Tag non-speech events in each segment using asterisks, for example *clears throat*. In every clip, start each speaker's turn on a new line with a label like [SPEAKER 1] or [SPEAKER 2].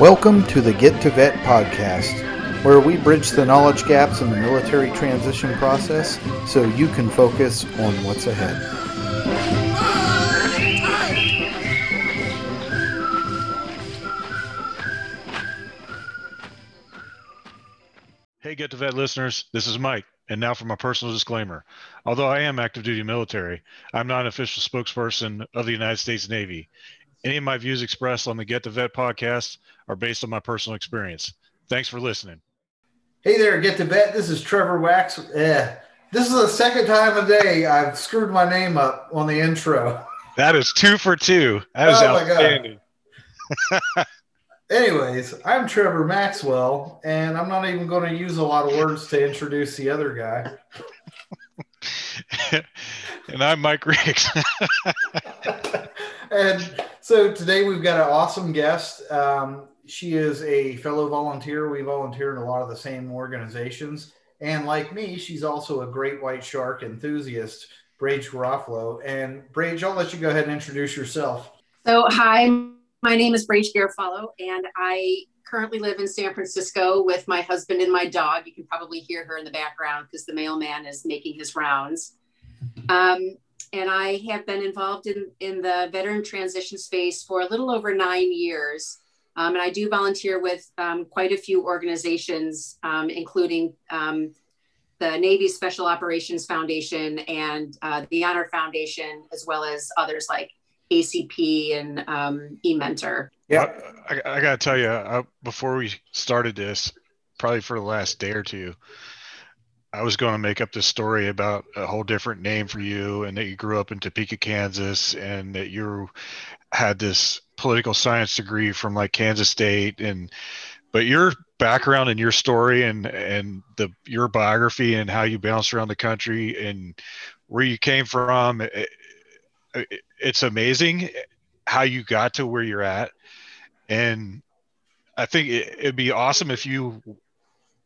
[SPEAKER 1] Welcome to the Get to Vet podcast, where we bridge the knowledge gaps in the military transition process so you can focus on what's ahead.
[SPEAKER 2] Hey, Get to Vet listeners, this is Mike. And now for my personal disclaimer. Although I am active duty military, I'm not an official spokesperson of the United States Navy. Any of my views expressed on the Get to Vet podcast are based on my personal experience. Thanks for listening.
[SPEAKER 1] Hey there, Get to Vet. This is Trevor Wax. Yeah, this is the second time a day I've screwed my name up on the intro. *laughs*
[SPEAKER 2] That is two for two. That is oh outstanding. *laughs* *laughs*
[SPEAKER 1] Anyways, I'm Trevor Maxwell, and I'm not even going to use a lot of words to introduce the other guy.
[SPEAKER 2] and I'm Mike Riggs.
[SPEAKER 1] and so today we've got an awesome guest. Um, she is a fellow volunteer. We volunteer in a lot of the same organizations. And like me, she's also a great white shark enthusiast, Brage Garofalo. And Brage, I'll let you go ahead and introduce yourself.
[SPEAKER 3] So, hi, my name is Brage Garofalo, and I currently live in San Francisco with my husband and my dog. You can probably hear her in the background because the mailman is making his rounds. Um, and I have been involved in, in the veteran transition space for a little over nine years. Um, and I do volunteer with um, quite a few organizations, um, including um, the Navy Special Operations Foundation and uh, the Honor Foundation, as well as others like ACP and um, eMentor.
[SPEAKER 2] Yeah, I, I got to tell you, uh, before we started this, probably for the last day or two, I was going to make up this story about a whole different name for you, and that you grew up in Topeka, Kansas, and that you had this political science degree from like Kansas State, and but your background and your story and and the your biography and how you bounced around the country and where you came from. It, it, it's amazing how you got to where you're at and i think it, it'd be awesome if you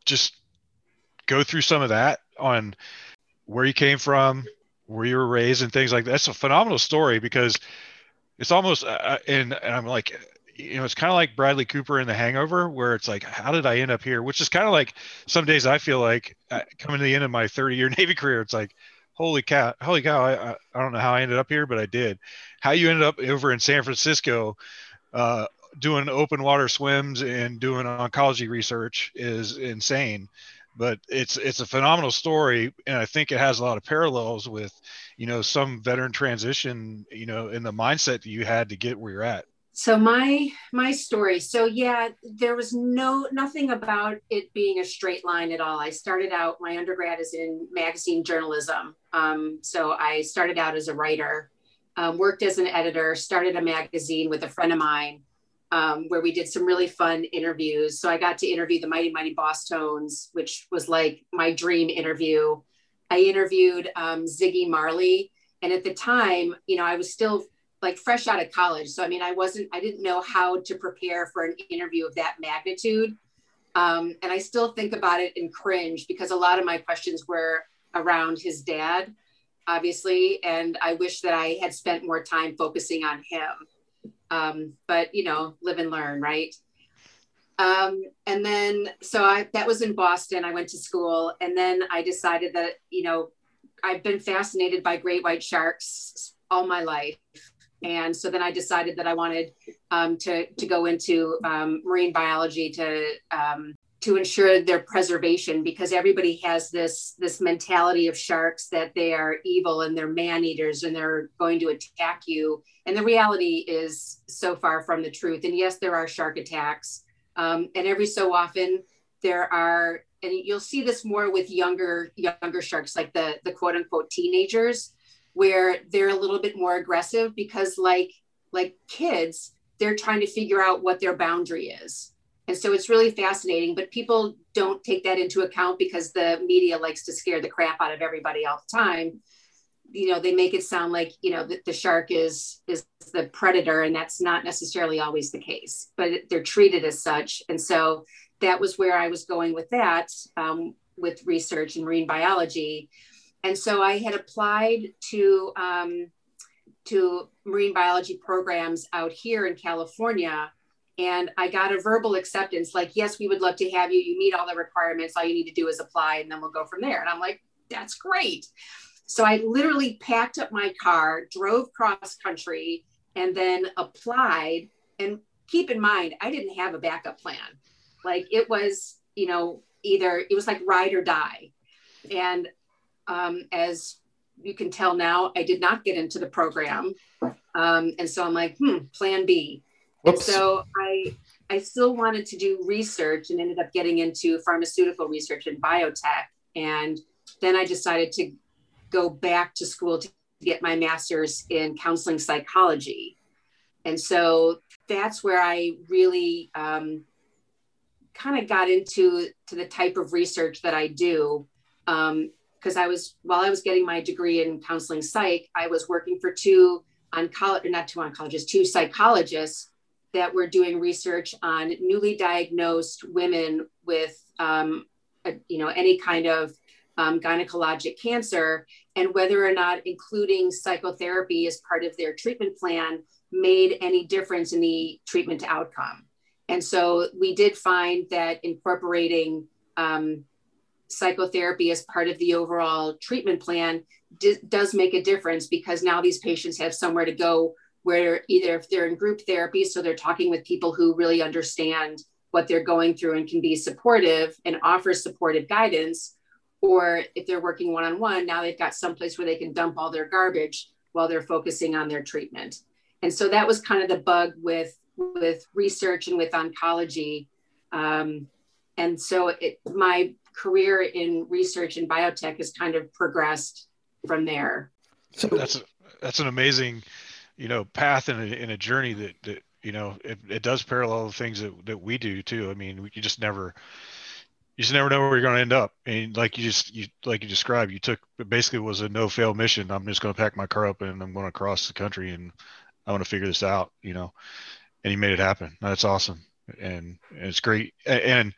[SPEAKER 2] just go through some of that on where you came from where you were raised and things like that. that's a phenomenal story because it's almost uh, uh and, and i'm like you know it's kind of like bradley cooper in the hangover where it's like how did i end up here which is kind of like some days i feel like uh, coming to the end of my 30 year *laughs* navy career it's like holy cow, holy cow, I, I don't know how I ended up here, but I did. How you ended up over in San Francisco uh, doing open water swims and doing oncology research is insane. But it's it's a phenomenal story, and I think it has a lot of parallels with, you know, some veteran transition, you know, in the mindset that you had to get where you're at.
[SPEAKER 3] So my my story so yeah there was no nothing about it being a straight line at all. I started out my undergrad is in magazine journalism um, so i started out as a writer um, worked as an editor started a magazine with a friend of mine um, where we did some really fun interviews so i got to interview the mighty mighty Bosstones, which was like my dream interview i interviewed um, ziggy marley and at the time you know i was still like fresh out of college. So, I mean, I wasn't, I didn't know how to prepare for an interview of that magnitude. Um, and I still think about it and cringe because a lot of my questions were around his dad, obviously. And I wish that I had spent more time focusing on him. Um, but, you know, live and learn, right? Um, and then, so I, that was in Boston. I went to school and then I decided that, you know, I've been fascinated by great white sharks all my life and so then I decided that I wanted um, to to go into um, marine biology to um, to ensure their preservation because everybody has this this mentality of sharks that they are evil and they're man eaters and they're going to attack you. And the reality is so far from the truth. And yes, there are shark attacks, um, and every so often there are. And you'll see this more with younger younger sharks, like the the quote unquote teenagers where they're a little bit more aggressive because like like kids they're trying to figure out what their boundary is and so it's really fascinating but people don't take that into account because the media likes to scare the crap out of everybody all the time. You know they make it sound like you know that the shark is is the predator and that's not necessarily always the case but they're treated as such. And so that was where i was going with that um, with research in marine biology. And so I had applied to um, to marine biology programs out here in California, And I got a verbal acceptance like, yes, we would love to have you. You meet all the requirements. All you need to do is apply and then we'll go from there. And I'm like, that's great. So I literally packed up my car, drove cross country, and then applied. And keep in mind, I didn't have a backup plan. Like it was, you know, either it was like ride or die. And um, as you can tell now, I did not get into the program. Um, and so I'm like, hmm, plan B. So I I still wanted to do research and ended up getting into pharmaceutical research and biotech. And then I decided to go back to school to get my master's in counseling psychology. And so that's where I really um, kind of got into to the type of research that I do. Because um, I was, while I was getting my degree in counseling psych, I was working for two oncologists, not two oncologists, two psychologists that we're doing research on newly diagnosed women with, um, a, you know, any kind of um, gynecologic cancer, and whether or not including psychotherapy as part of their treatment plan made any difference in the treatment outcome. And so we did find that incorporating um, psychotherapy as part of the overall treatment plan d- does make a difference because now these patients have somewhere to go where either if they're in group therapy, so they're talking with people who really understand what they're going through and can be supportive and offer supportive guidance, or if they're working one on one, now they've got someplace where they can dump all their garbage while they're focusing on their treatment. And so that was kind of the bug with with research and with oncology. Um, and so it, my career in research and biotech has kind of progressed from there.
[SPEAKER 2] So that's that's an amazing, you know, path in a, a journey that, that, you know, it, it does parallel the things that, that we do too. I mean, you just never, you just never know where you're going to end up. And like you just, you, like you described, you took, basically was a no fail mission. I'm just going to pack my car up and I'm going to cross the country and I want to figure this out, you know, and he made it happen. That's awesome. And, and it's great. And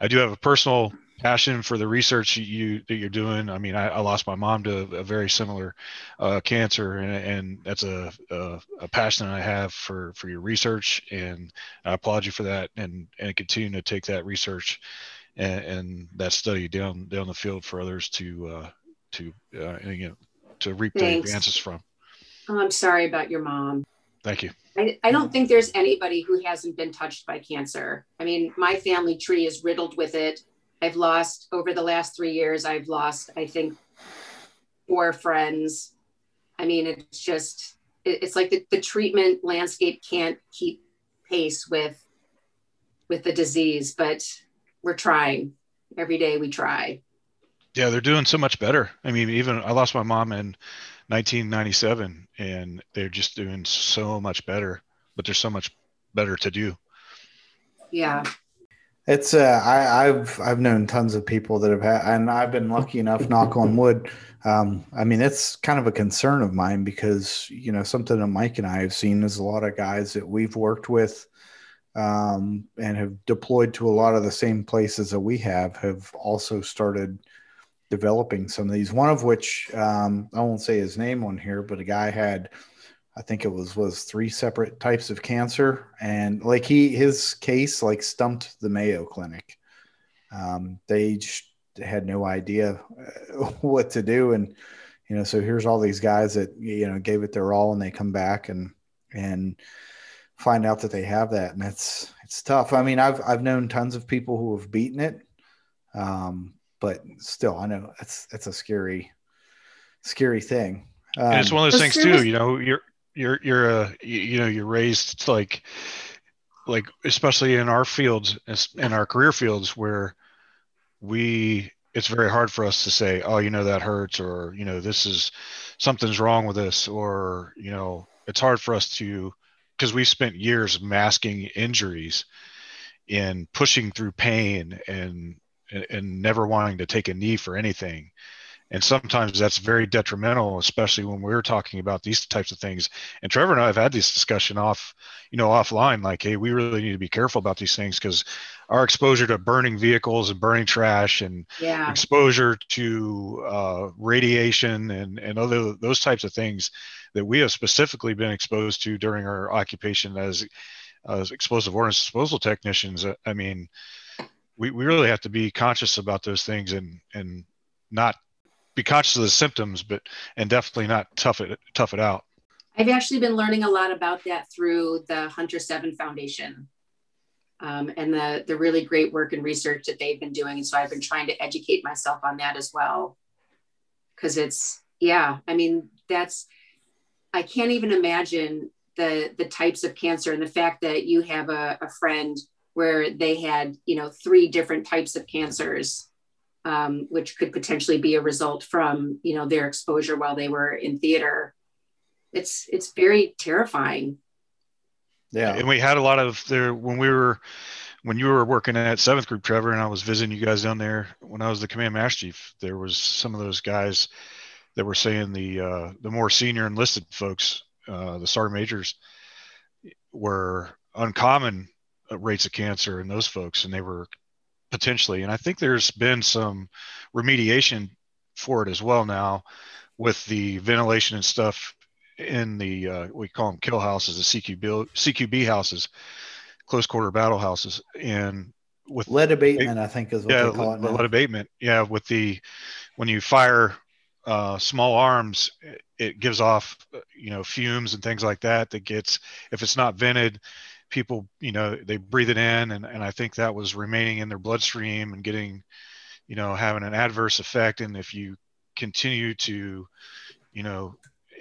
[SPEAKER 2] I do have a personal passion for the research you that you're doing. I mean, I, I lost my mom to a very similar uh, cancer, and, and that's a, a, a, passion I have for for your research, and I applaud you for that, and and continue to take that research and, and that study down down the field for others to uh, to uh, you know to reap Thanks. the advances from.
[SPEAKER 3] Oh, I'm sorry about your mom.
[SPEAKER 2] Thank you.
[SPEAKER 3] I, I don't think there's anybody who hasn't been touched by cancer. I mean, my family tree is riddled with it. I've lost over the last three years, I've lost, I think, four friends. I mean, it's just, it's like the, the treatment landscape can't keep pace with with the disease, but we're trying. Every day we try.
[SPEAKER 2] Yeah, they're doing so much better. I mean, even I lost my mom in 1997 and they're just doing so much better but there's so much better to do
[SPEAKER 3] yeah
[SPEAKER 1] it's uh I, i've i've known tons of people that have had and i've been lucky enough knock on wood um i mean it's kind of a concern of mine because you know something that mike and i have seen is a lot of guys that we've worked with um and have deployed to a lot of the same places that we have have also started developing some of these. One of which um, I won't say his name on here, but a guy had, I think it was was three separate types of cancer, and like he his case like stumped the Mayo Clinic. Um, they had no idea uh, *laughs* what to do, and you know, so here's all these guys that you know gave it their all, and they come back and and find out that they have that, and it's it's tough. I mean, I've I've known tons of people who have beaten it. Um, but still, I know it's it's a scary, scary thing.
[SPEAKER 2] Um, and it's one of those things too. You know, you're you're you're a you know you're raised like like especially in our fields in our career fields where we it's very hard for us to say oh you know that hurts or you know this is something's wrong with this or you know it's hard for us to because we spent years masking injuries and pushing through pain and, and never wanting to take a knee for anything and sometimes that's very detrimental especially when we're talking about these types of things and trevor and i have had this discussion off you know offline like hey we really need to be careful about these things because our exposure to burning vehicles and burning trash and
[SPEAKER 3] yeah.
[SPEAKER 2] exposure to uh, radiation and, and other those types of things that we have specifically been exposed to during our occupation as uh, explosive ordnance disposal technicians, uh, I mean, we, we really have to be conscious about those things and and not be conscious of the symptoms, but and definitely not tough it tough it out.
[SPEAKER 3] I've actually been learning a lot about that through the Hunter Seven Foundation. Um, and the the really great work and research that they've been doing. And so I've been trying to educate myself on that as well. Cause it's yeah, I mean, that's I can't even imagine the the types of cancer and the fact that you have a, a friend where they had you know three different types of cancers um, which could potentially be a result from you know their exposure while they were in theater. It's it's very terrifying.
[SPEAKER 2] Yeah. And we had a lot of there when we were when you were working at seventh group trevor and i was visiting you guys down there when i was the command master chief there was some of those guys that were saying the uh, the more senior enlisted folks uh, the sergeant majors were uncommon rates of cancer in those folks and they were potentially. And i think there's been some remediation for it as well now with the ventilation and stuff in the uh, we call them kill houses the CQB, CQB houses close quarter battle houses. And with
[SPEAKER 1] lead abatement i think is what yeah, they call it
[SPEAKER 2] now. lead abatement. Yeah with the when you fire uh, small arms it gives off you know fumes and things like that that gets if it's not vented people, you know, they breathe it in, and, and I think that was remaining in their bloodstream and getting, you know, having an adverse effect. And if you continue to, you know,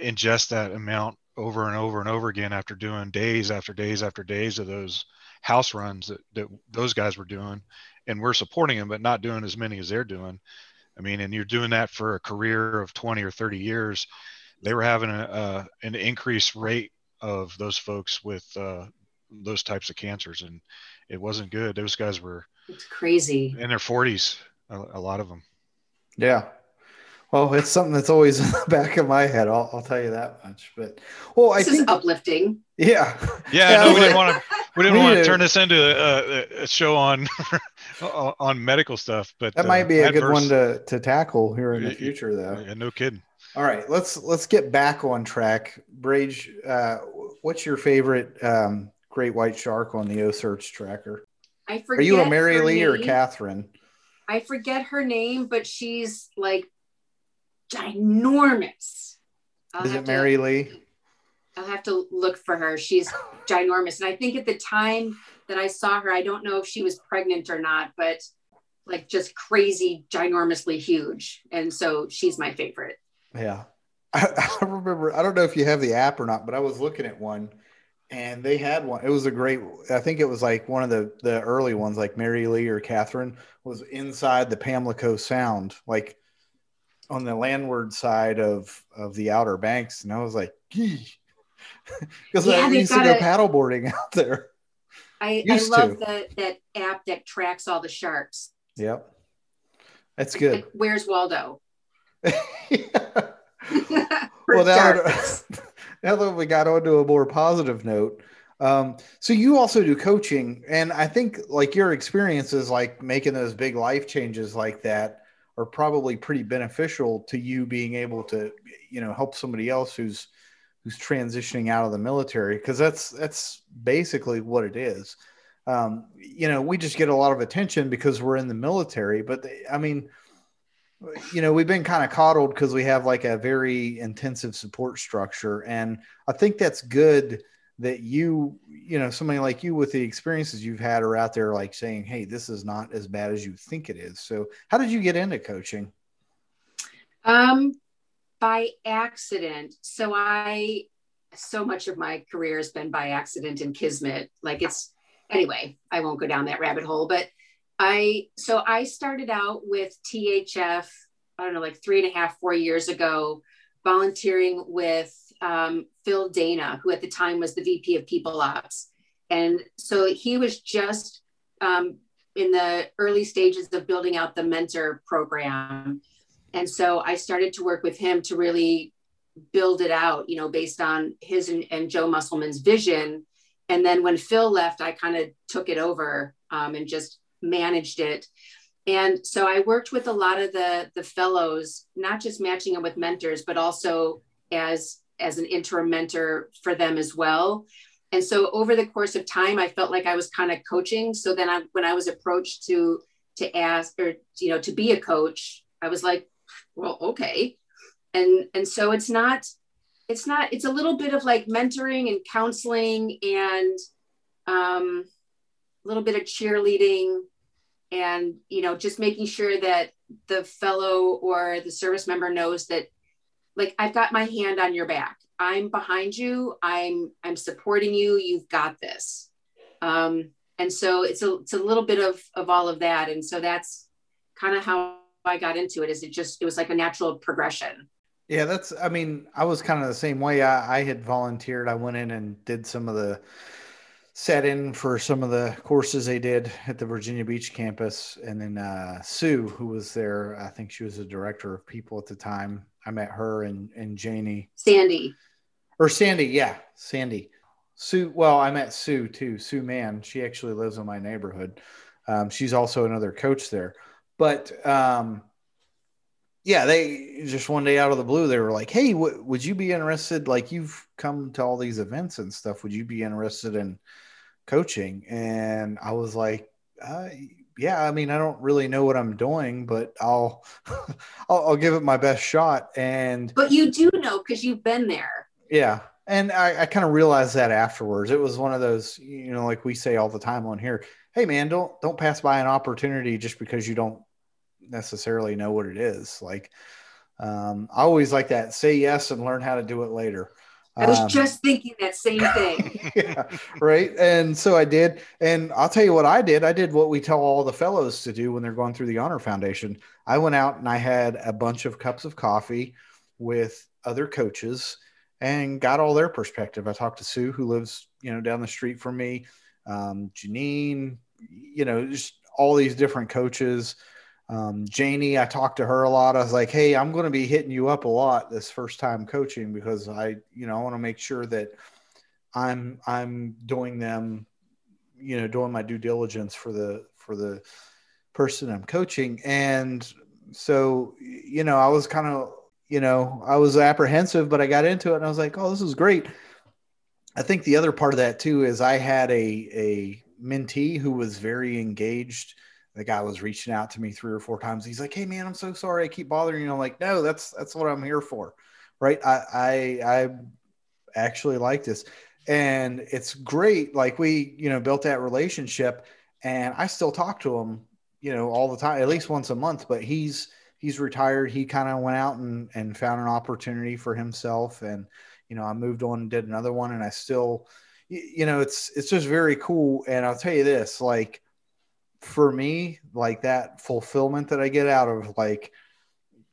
[SPEAKER 2] ingest that amount over and over and over again after doing days after days after days of those house runs that, that those guys were doing, and we're supporting them, but not doing as many as they're doing. I mean, and you're doing that for a career of 20 or 30 years. They were having a, uh, an increased rate of those folks with uh, those types of cancers, and it wasn't good. Those guys were
[SPEAKER 3] it's crazy
[SPEAKER 2] in their 40s, a, a lot of them.
[SPEAKER 1] Yeah. Well, it's something that's always *laughs* in the back of my head. I'll, I'll tell you that much. But well,
[SPEAKER 3] this
[SPEAKER 1] I think
[SPEAKER 3] uplifting.
[SPEAKER 1] Yeah. *laughs*
[SPEAKER 2] Yeah. yeah no, we didn't want to. We didn't *laughs* want to turn this into a, a show on on medical stuff, but
[SPEAKER 1] that might be uh, a adverse. good one to to tackle here in the future, though.
[SPEAKER 2] Yeah, no kidding.
[SPEAKER 1] All right, let's let's get back on track. Brage, uh, what's your favorite um, great white shark on the OCEARCH tracker.
[SPEAKER 3] I forget.
[SPEAKER 1] Are you a Mary Lee name. or Katharine?
[SPEAKER 3] I forget her name, but she's like ginormous.
[SPEAKER 1] I'll Is it Mary to, Lee?
[SPEAKER 3] I'll have to look for her. She's ginormous. And I think at the time that I saw her, I don't know if she was pregnant or not, but like just crazy, ginormously huge. And so she's my favorite.
[SPEAKER 1] Yeah. I, *laughs* I remember, I don't know if you have the app or not, but I was looking at one and they had one. It was a great. I think it was like one of the the early ones, like Mary Lee or Katharine, was inside the Pamlico Sound, like on the landward side of of the Outer Banks, and I was like, gee, *laughs* because yeah, I used to go paddleboarding *laughs* out there.
[SPEAKER 3] I, I love the, that app that tracks all the sharks.
[SPEAKER 1] Yep, that's good.
[SPEAKER 3] Where's Waldo? *laughs*
[SPEAKER 1] well, that now that we got onto a more positive note, um, so you also do coaching, and I think like your experiences, like making those big life changes like that, are probably pretty beneficial to you being able to, you know, help somebody else who's who's transitioning out of the military because that's that's basically what it is. Um, you know, we just get a lot of attention because we're in the military, but they, I mean you know we've been kind of coddled because we have like a very intensive support structure and i think that's good that you you know somebody like you with the experiences you've had are out there like saying hey this is not as bad as you think it is. So how did you get into coaching?
[SPEAKER 3] Um by accident. So i so much of my career has been by accident and kismet. Like it's anyway i won't go down that rabbit hole but I so I started out with THF, I don't know, like three and a half, four years ago, volunteering with um, Phil Dana, who at the time was the VP of People Ops. And so he was just um, in the early stages of building out the mentor program. And so I started to work with him to really build it out, you know, based on his and, and Joe Musselman's vision. And then when Phil left, I kind of took it over um, and just managed it. And so I worked with a lot of the, the fellows, not just matching them with mentors, but also as, as an interim mentor for them as well. and so over the course of time i felt like i was kind of coaching so then I, when i was approached to to ask or you know to be a coach i was like well okay and and so it's not it's not it's a little bit of like mentoring and counseling and um, a little bit of cheerleading and you know just making sure that the fellow or the service member knows that like i've got my hand on your back. I'm behind you. I'm i'm supporting you. You've got this. Um, and so it's a it's a little bit of of all of that. And so that's kind of how i got into it is it just it was like a natural progression.
[SPEAKER 1] Yeah that's i mean i was kind of the same way. I, I had volunteered. I went in and did some of the sat in for some of the courses they did at the Virginia Beach campus. And then uh, Sue, who was there, I think she was the director of people at the time. I met her and, and Janie.
[SPEAKER 3] Sandy.
[SPEAKER 1] Or Sandy, yeah, Sandy. Sue, well, I met Sue too. Sue Mann. She actually lives in my neighborhood. Um, she's also another coach there. But um, yeah, they just one day out of the blue, they were like, "Hey, w- would you be interested? Like, you've come to all these events and stuff. Would you be interested in coaching?" And I was like, uh, "Yeah, I mean, I don't really know what I'm doing, but I'll, *laughs* I'll, I'll, give it my best shot." And
[SPEAKER 3] but you do know because you've been there.
[SPEAKER 1] Yeah, and I, I kind of realized that afterwards. It was one of those, you know, like we say all the time on here. Hey, man, don't don't pass by an opportunity just because you don't necessarily know what it is. Like, um, I always like that say yes and learn how to do it later.
[SPEAKER 3] I was um, just thinking that same thing. *laughs*
[SPEAKER 1] yeah, right. And so I did. And I'll tell you what I did. I did what we tell all the fellows to do when they're going through the Honor Foundation. I went out and I had a bunch of cups of coffee with other coaches and got all their perspective. I talked to Sue, who lives, you know, down the street from me, um, Janine, you know, just all these different coaches. Um, Janie, I talked to her a lot. I was like, "Hey, I'm going to be hitting you up a lot this first time coaching because I, you know, I want to make sure that I'm I'm doing them, you know, doing my due diligence for the for the person I'm coaching." And so, you know, I was kind of, you know, I was apprehensive, but I got into it and I was like, "Oh, this is great." I think the other part of that too is I had a a mentee who was very engaged the guy was reaching out to me three or four times. He's like, "Hey man, I'm so sorry I keep bothering you." I'm like, "No, that's that's what I'm here for." Right? I I I actually like this. And it's great like we, you know, built that relationship and I still talk to him, you know, all the time, at least once a month, but he's he's retired. He kind of went out and and found an opportunity for himself and you know, I moved on and did another one and I still you know, it's it's just very cool and I'll tell you this, like for me, like that fulfillment that I get out of like,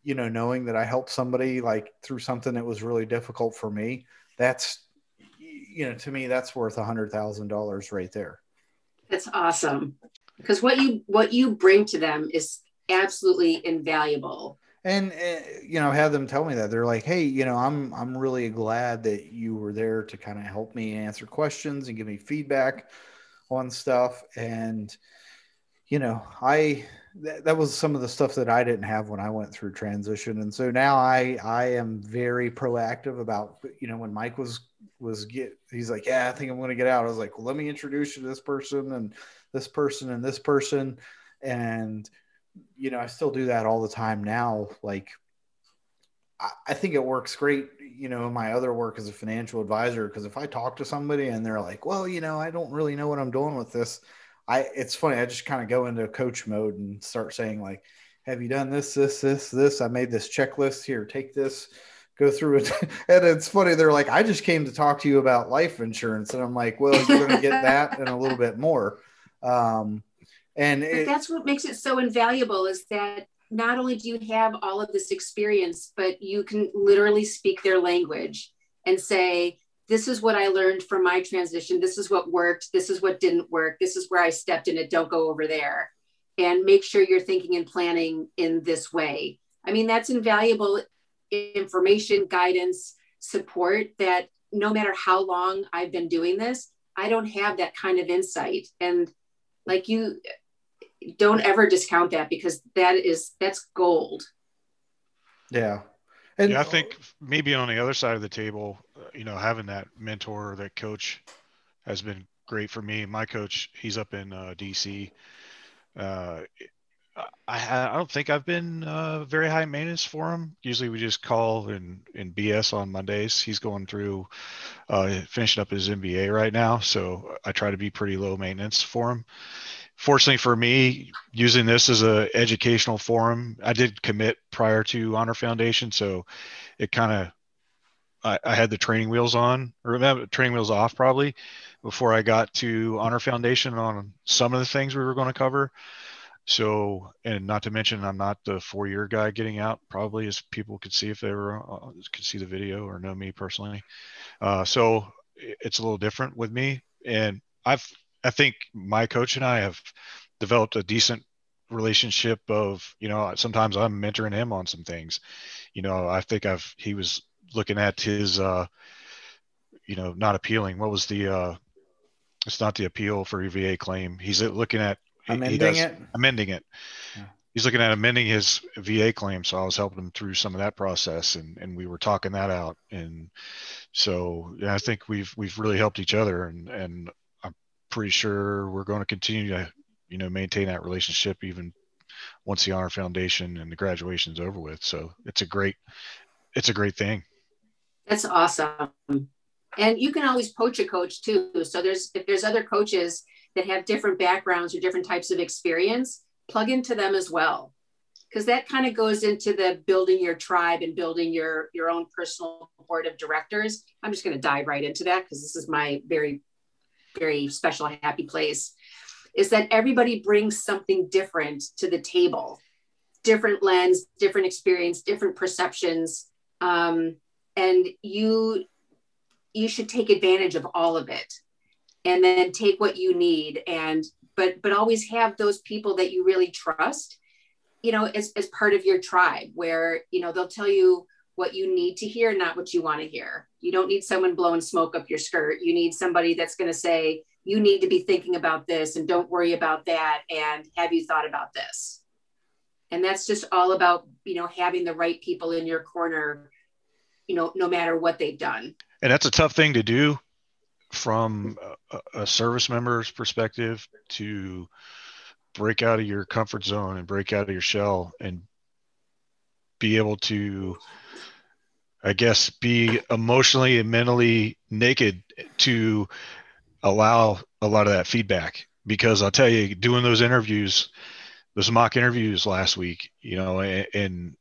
[SPEAKER 1] you know, knowing that I helped somebody like through something that was really difficult for me, that's, you know, to me, that's worth a hundred thousand dollars right there.
[SPEAKER 3] That's awesome. Because what you, what you bring to them is absolutely invaluable.
[SPEAKER 1] And, uh, you know, have them tell me that they're like, Hey, you know, I'm, I'm really glad that you were there to kind of help me answer questions and give me feedback on stuff. And, you know, I that, that was some of the stuff that I didn't have when I went through transition, and so now I I am very proactive about you know when Mike was was get he's like yeah I think I'm going to get out. I was like well, let me introduce you to this person and this person and this person, and you know I still do that all the time now. Like I, I think it works great, you know, in my other work as a financial advisor because if I talk to somebody and they're like, well, you know, I don't really know what I'm doing with this I it's funny. I just kind of go into coach mode and start saying like, "Have you done this, this, this, this? I made this checklist here. Take this, go through it." *laughs* and it's funny. They're like, "I just came to talk to you about life insurance," and I'm like, "Well, you're going to get *laughs* that and a little bit more." Um, and
[SPEAKER 3] it, that's what makes it so invaluable is that not only do you have all of this experience, but you can literally speak their language and say, this is what I learned from my transition. This is what worked. This is what didn't work. This is where I stepped in it. Don't go over there. And make sure you're thinking and planning in this way. I mean, that's invaluable information, guidance, support that no matter how long I've been doing this, I don't have that kind of insight. And like you, don't ever discount that because that is that's gold.
[SPEAKER 1] Yeah.
[SPEAKER 2] And yeah, I think maybe on the other side of the table, uh, you know, having that mentor, or that coach has been great for me. My coach, he's up in uh, DC. Uh, I, I don't think I've been uh, very high maintenance for him. Usually we just call and, and BS on Mondays. He's going through uh, finishing up his MBA right now. So I try to be pretty low maintenance for him. Fortunately for me, using this as a educational forum, I did commit prior to Honor Foundation. So it kind of, I, I, had the training wheels on or training wheels off probably before I got to Honor Foundation on some of the things we were going to cover so, and not to mention, I'm not the four year guy getting out, probably as people could see if they were uh, could see the video or know me personally. Uh, so it's a little different with me. And I've, I think my coach and I have developed a decent relationship of, you know, sometimes I'm mentoring him on some things. You know, I think I've, he was looking at his, uh, you know, not appealing. What was the, uh, it's not the appeal for eva claim. He's looking at
[SPEAKER 1] amending it.
[SPEAKER 2] Amending it. Yeah. He's looking at amending his VA claim, so I was helping him through some of that process, and and we were talking that out, and so yeah, I think we've we've really helped each other, and and pretty sure we're going to continue to you know maintain that relationship even once the honor foundation and the graduation is over with. So it's a great it's a great thing.
[SPEAKER 3] That's awesome. And you can always poach a coach too. So there's if there's other coaches that have different backgrounds or different types of experience, plug into them as well. Because that kind of goes into the building your tribe and building your, your own personal board of directors. I'm just going to dive right into that because this is my very, very special, happy place. Is that everybody brings something different to the table, different lens, different experience, different perceptions. Um, and you you should take advantage of all of it and then take what you need and but but always have those people that you really trust you know as, as part of your tribe where you know they'll tell you what you need to hear not what you want to hear. You don't need someone blowing smoke up your skirt. You need somebody that's going to say you need to be thinking about this and don't worry about that and have you thought about this? And that's just all about you know having the right people in your corner you know no matter what they've done.
[SPEAKER 2] And that's a tough thing to do from a, a service member's perspective to break out of your comfort zone and break out of your shell and be able to i guess be emotionally and mentally naked to allow a lot of that feedback. Because i'll tell you doing those interviews those mock interviews last week you know and and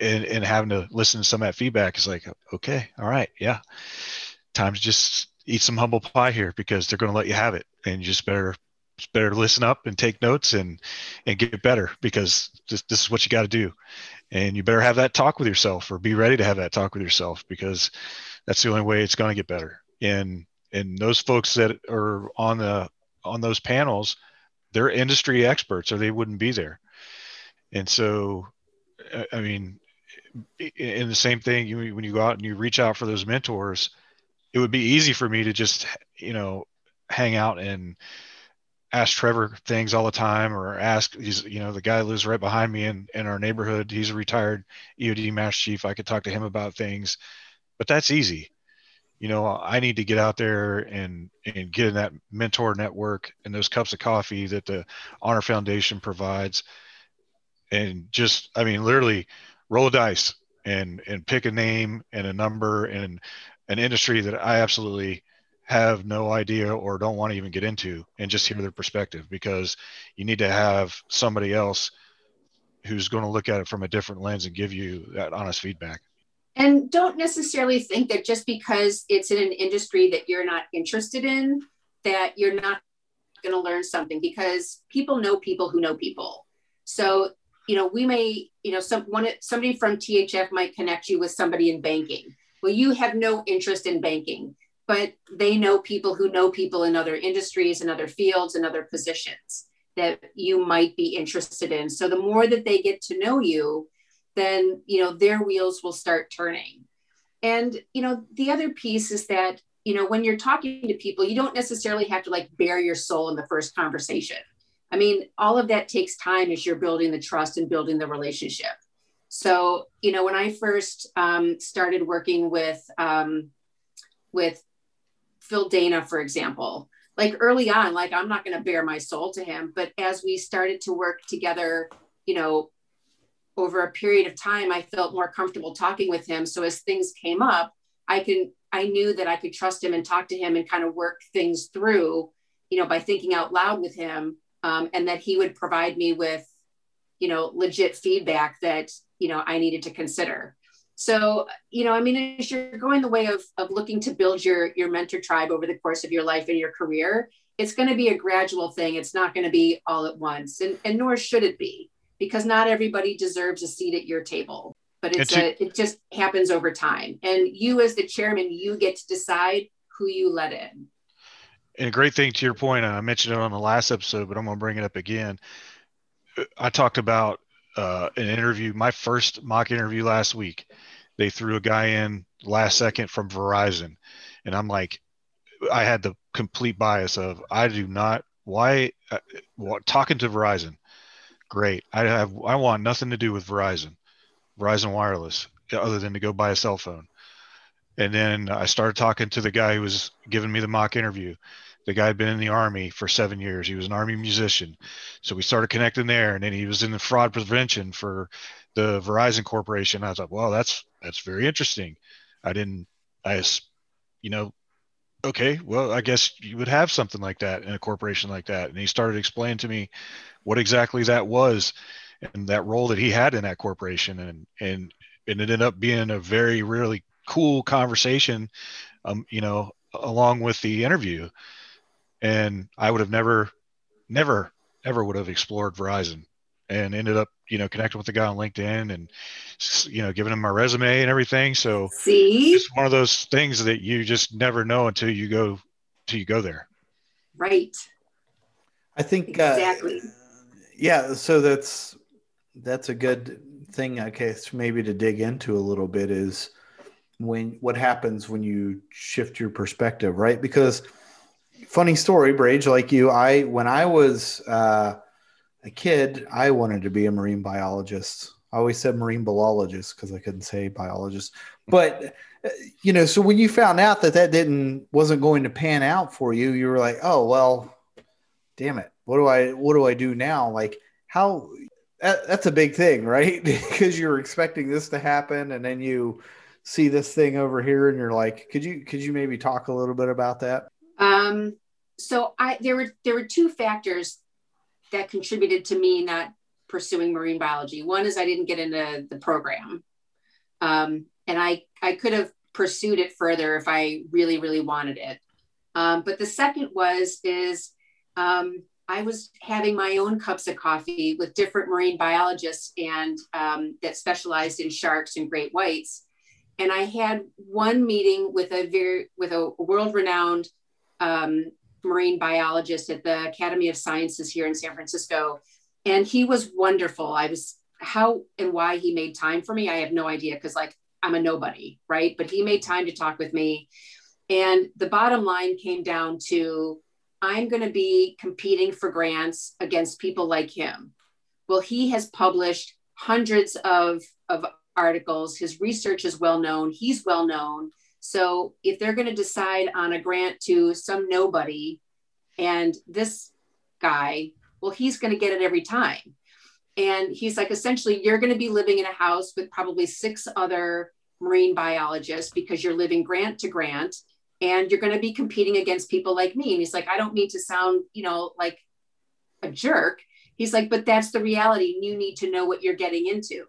[SPEAKER 2] and, and having to listen to some of that feedback is like okay all right yeah. Time to just eat some humble pie here because they're going to let you have it and you just better better listen up and take notes and and get better because this, this is what you got to do. And you better have that talk with yourself or be ready to have that talk with yourself because that's the only way it's going to get better. And and those folks that are on the on those panels they're industry experts or they wouldn't be there. And so i mean in the same thing you, when you go out and you reach out for those mentors it would be easy for me to just you know hang out and ask Trevor things all the time or ask he's you know the guy lives right behind me in in our neighborhood. He's a retired EOD master chief. I could talk to him about things but that's easy. You know I need to get out there and and get in that mentor network and those cups of coffee that the honor foundation provides and just I mean literally roll a dice and and pick a name and a number and an industry that I absolutely have no idea or don't want to even get into and just hear their perspective because you need to have somebody else who's going to look at it from a different lens and give you that honest feedback.
[SPEAKER 3] And don't necessarily think that just because it's in an industry that you're not interested in, that you're not going to learn something because people know people who know people. So, you know, we may, you know, some one somebody from THF might connect you with somebody in banking well, you have no interest in banking, but they know people who know people in other industries and other fields and other positions that you might be interested in. So the more that they get to know you, then you know their wheels will start turning. And you know the other piece is that you know when you're talking to people, you don't necessarily have to like bare your soul in the first conversation. I mean, all of that takes time as you're building the trust and building the relationship. So, you know, when I first um, started working with um, with Phil Dana, for example. Like early on, like I'm not going to bare my soul to him, but as we started to work together, you know, over a period of time, I felt more comfortable talking with him. So as things came up, I can I knew that I could trust him and talk to him and kind of work things through, you know, by thinking out loud with him, um, and that he would provide me with, you know, legit feedback that you know I needed to consider. So, you know, I mean, as you're going the way of of looking to build your your mentor tribe over the course of your life and your career, it's going to be a gradual thing. It's not going to be all at once, and and nor should it be, because not everybody deserves a seat at your table but it's a, it just happens over time. And you, as the chairman, you get to decide who you let in.
[SPEAKER 2] And a great thing to your point, I mentioned it on the last episode, but I'm going to bring it up again. I talked about uh, an interview, my first mock interview last week. They threw a guy in last second from Verizon, and I'm like, I had the complete bias of I do not why uh, talking to Verizon. Great, I have I want nothing to do with Verizon. Verizon Wireless, other than to go buy a cell phone. And then I started talking to the guy who was giving me the mock interview. The guy had been in the army for seven years. He was an army musician. So we started connecting there. And then he was in the fraud prevention for the Verizon Corporation. I was like, well, that's that's very interesting. I didn't I you know, okay, well, I guess you would have something like that in a corporation like that. And he started explaining to me what exactly that was and that role that he had in that corporation and and it ended up being a very really cool conversation um you know along with the interview and i would have never never ever would have explored verizon and ended up you know connecting with the guy on linkedin and you know giving him my resume and everything. So
[SPEAKER 3] see?
[SPEAKER 2] it's one of those things that you just never know until you go until you go there.
[SPEAKER 3] Right.
[SPEAKER 1] I think
[SPEAKER 3] exactly. uh,
[SPEAKER 1] yeah so that's that's a good thing, I guess, maybe to dig into a little bit is when what happens when you shift your perspective, right? Because funny story, Brage, like you, I when I was uh, a kid, I wanted to be a marine biologist. I always said marine biologist because I couldn't say biologist. But you know, so when you found out that that didn't wasn't going to pan out for you, you were like, oh well, damn it, what do I what do I do now? Like how that, that's a big thing, right? *laughs* because you're expecting this to happen, and then you see this thing over here, and you're like, could you could you maybe talk a little bit about that?
[SPEAKER 3] Um, so I there were there were two factors that contributed to me not pursuing marine biology. One is I didn't get into the program, um, and I I could have pursued it further if I really really wanted it. Um, but the second was is um, I was having my own cups of coffee with different marine biologists and um, that specialized in sharks and great whites. And I had one meeting with a very with a world-renowned um, marine biologist at the Academy of Sciences here in San Francisco, and he was wonderful. I was how and why he made time for me, I have no idea because like I'm a nobody, right? But he made time to talk with me, and the bottom line came down to I'm going to be competing for grants against people like him. Well, he has published hundreds of, of articles. His research is well known. He's well known. So if they're going to decide on a grant to some nobody and this guy, well, he's going to get it every time. And he's like, essentially, you're going to be living in a house with probably six other marine biologists because you're living grant to grant and you're going to be competing against people like me. And he's like i don't mean to sound you know like a jerk. He's like but that's the reality you need to know what you're getting into.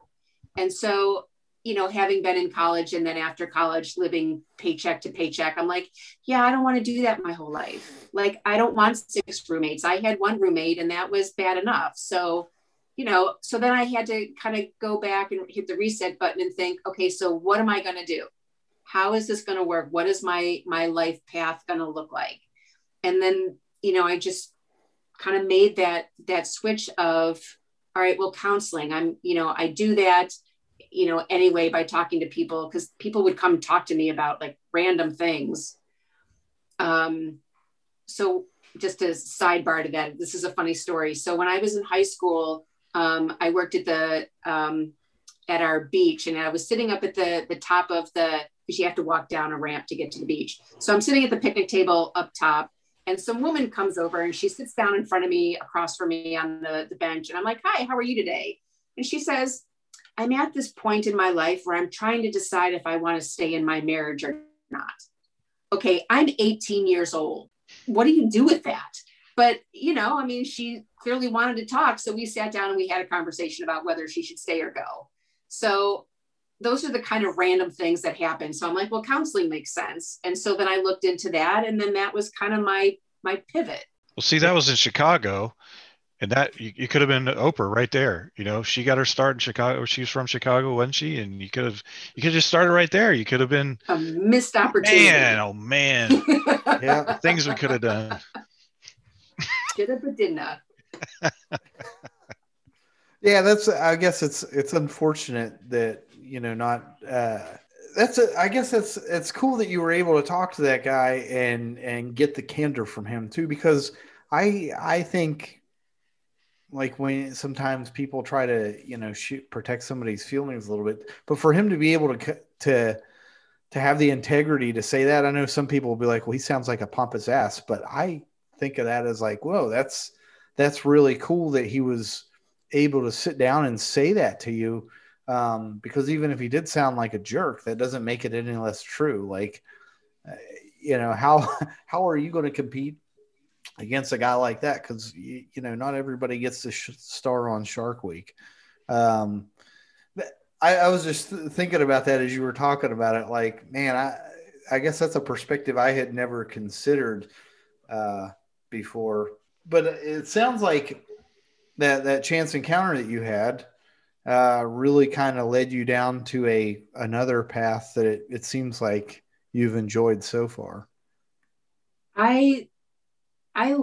[SPEAKER 3] And so you know having been in college and then after college living paycheck to paycheck i'm like yeah i don't want to do that my whole life. Like i don't want six roommates. I had one roommate and that was bad enough. So you know so then i had to kind of go back and hit the reset button and think okay so what am i going to do? How is this going to work? What is my my life path going to look like? And then you know i just kind of made that that switch of all right well counseling i'm you know i do that you know anyway by talking to people because people would come talk to me about like random things um so just a sidebar to that this is a funny story so when i was in high school um, i worked at the um, at our beach and I was sitting up at the the top of the because you have to walk down a ramp to get to the beach. So I'm sitting at the picnic table up top and some woman comes over and she sits down in front of me across from me on the, the bench and I'm like, "Hi, how are you today?" And she says, "I'm at this point in my life where I'm trying to decide if I want to stay in my marriage or not." Okay, I'm 18 years old. What do you do with that? But, you know, I mean, she clearly wanted to talk. So we sat down and we had a conversation about whether she should stay or go. So those are the kind of random things that happen. So I'm like, well, counseling makes sense. And so then I looked into that. And then that was kind of my my pivot.
[SPEAKER 2] Well, see, that was in Chicago. And that you, you could have been Oprah right there. You know, she got her start in Chicago. She's from Chicago, wasn't she? And you could have you could have just started right there. You could have been
[SPEAKER 3] a missed opportunity.
[SPEAKER 2] Man, oh man. yeah. Things we could have done.
[SPEAKER 3] Should have, but did not. *laughs*
[SPEAKER 1] yeah, that's. I guess it's it's unfortunate that you know not. Uh, that's a, I guess that's it's cool that you were able to talk to that guy and and get the candor from him too because I I think like when sometimes people try to you know shoot protect somebody's feelings a little bit but for him to be able to to to have the integrity to say that i know some people will be like well he sounds like a pompous ass but i think of that as like, whoa, that's that's really cool that he was able to sit down and say that to you. Um, because even if he did sound like a jerk, that doesn't make it any less true. Like, uh, you know, how *laughs* how are you going to compete against a guy like that? Because you, you, know, not everybody gets to sh- star on Shark Week. Um, I, I was just thinking about that as you were talking about it. Like, man, I I guess that's a perspective I had never considered. Uh, before, but it sounds like that that chance encounter that you had uh, really kind of led you down to a another path that it, it seems like you've enjoyed so far.
[SPEAKER 3] I I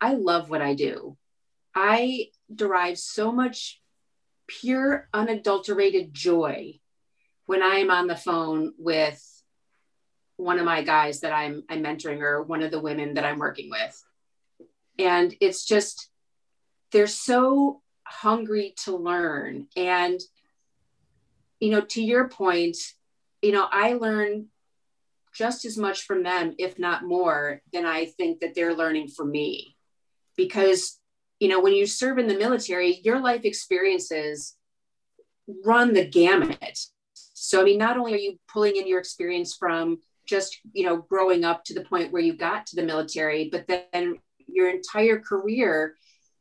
[SPEAKER 3] I love what I do. I derive so much pure unadulterated joy when I am on the phone with one of my guys that I'm I'm mentoring or one of the women that I'm working with and it's just they're so hungry to learn and you know to your point you know i learn just as much from them if not more than i think that they're learning from me. Because you know when you serve in the military your life experiences run the gamut. So i mean not only are you pulling in your experience from just you know growing up to the point where you got to the military but then your entire career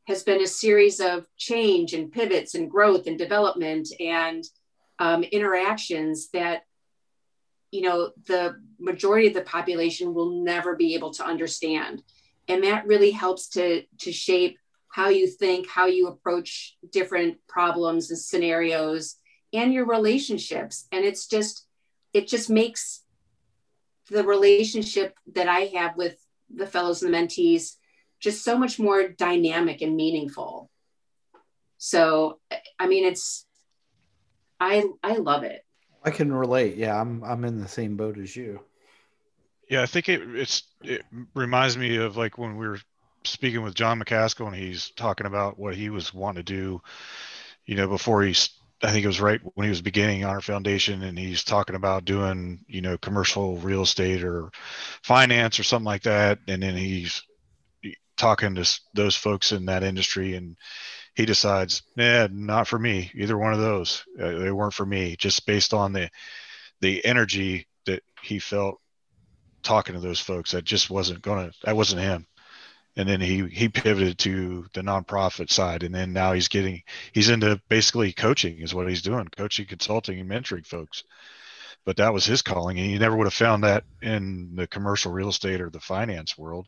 [SPEAKER 3] has been a series of change and pivots and growth and development and um, interactions that you know the majority of the population will never be able to understand and that really helps to to shape how you think how you approach different problems and scenarios and your relationships and it's just it just makes the relationship that i have with the fellows and the mentees just so much more dynamic and meaningful. So, I mean, it's, I, I love it.
[SPEAKER 1] I can relate. Yeah. I'm, I'm in the same boat as you.
[SPEAKER 2] Yeah. I think it, it's, it reminds me of like when we were speaking with John McCaskill and he's talking about what he was wanting to do, you know, before he's, I think it was right when he was beginning Honor Foundation and he's talking about doing, you know, commercial real estate or finance or something like that. And then he's talking to those folks in that industry and he decides yeah not for me either one of those uh, they weren't for me just based on the the energy that he felt talking to those folks that just wasn't gonna that wasn't him and then he he pivoted to the nonprofit side and then now he's getting he's into basically coaching is what he's doing coaching consulting and mentoring folks but that was his calling and he never would have found that in the commercial real estate or the finance world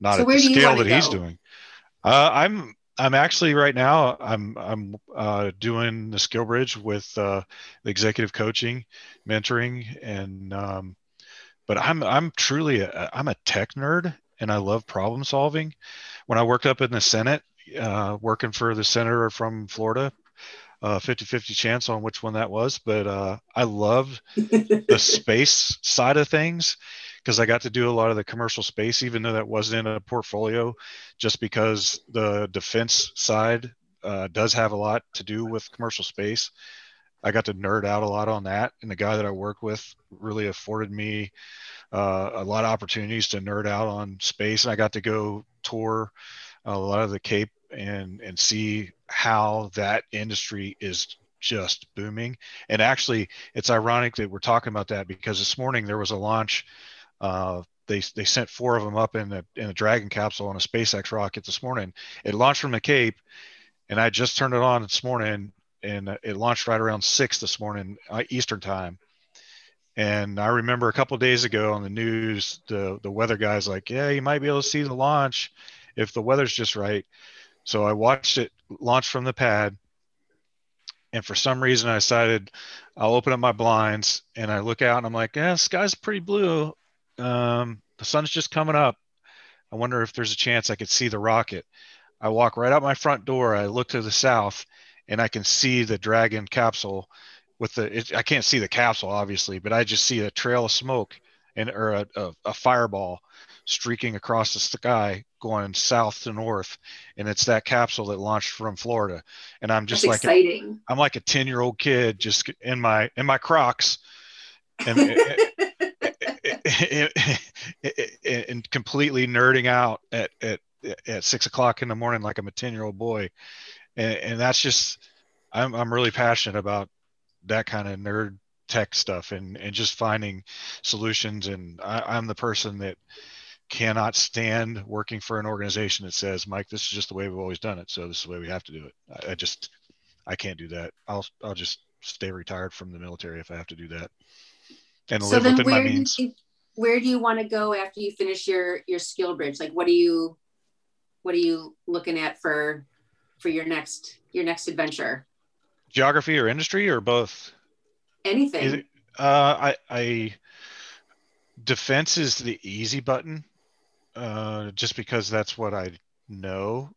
[SPEAKER 2] not so at the scale that go? he's doing. Uh, I'm I'm actually right now I'm I'm uh, doing the skill bridge with uh, the executive coaching, mentoring, and um, but I'm I'm truly a, I'm a tech nerd and I love problem solving. When I worked up in the Senate, uh, working for the senator from Florida, uh, 50-50 chance on which one that was, but uh, I love *laughs* the space side of things because I got to do a lot of the commercial space, even though that wasn't in a portfolio, just because the defense side uh, does have a lot to do with commercial space. I got to nerd out a lot on that. And the guy that I work with really afforded me uh, a lot of opportunities to nerd out on space. And I got to go tour a lot of the Cape and and see how that industry is just booming. And actually, it's ironic that we're talking about that because this morning there was a launch. Uh, they, they sent four of them up in a, in a Dragon capsule on a SpaceX rocket this morning. It launched from the Cape, and I just turned it on this morning, and it launched right around six this morning uh, Eastern time. And I remember a couple days ago on the news, the the weather guys like, yeah, you might be able to see the launch if the weather's just right. So I watched it launch from the pad, and for some reason I decided I'll open up my blinds and I look out and I'm like, yeah, sky's pretty blue. Um, the sun's just coming up. I wonder if there's a chance I could see the rocket. I walk right out my front door. I look to the south and I can see the Dragon capsule with the, it, I can't see the capsule obviously, but I just see a trail of smoke and, or a, a, a fireball streaking across the sky going south to north and it's that capsule that launched from florida and i'm just That's like exciting. A, i'm like a 10 year old kid just in my in my crocs and, *laughs* *laughs* and completely nerding out at, at at six o'clock in the morning like i'm a 10 year old boy and, and that's just I'm, I'm really passionate about that kind of nerd tech stuff and and just finding solutions and I, i'm the person that cannot stand working for an organization that says, Mike, this is just the way we've always done it. So this is the way we have to do it. I, I just, I can't do that. I'll, I'll just stay retired from the military if I have to do that
[SPEAKER 3] and so live then within my means. You, where do you want to go after you finish your, your skill bridge Like, what are you, what are you looking at for, for your next, your next adventure?
[SPEAKER 2] Geography or industry or both?
[SPEAKER 3] Anything.
[SPEAKER 2] It, uh, I, I, defense is the easy button uh, just because that's what I know.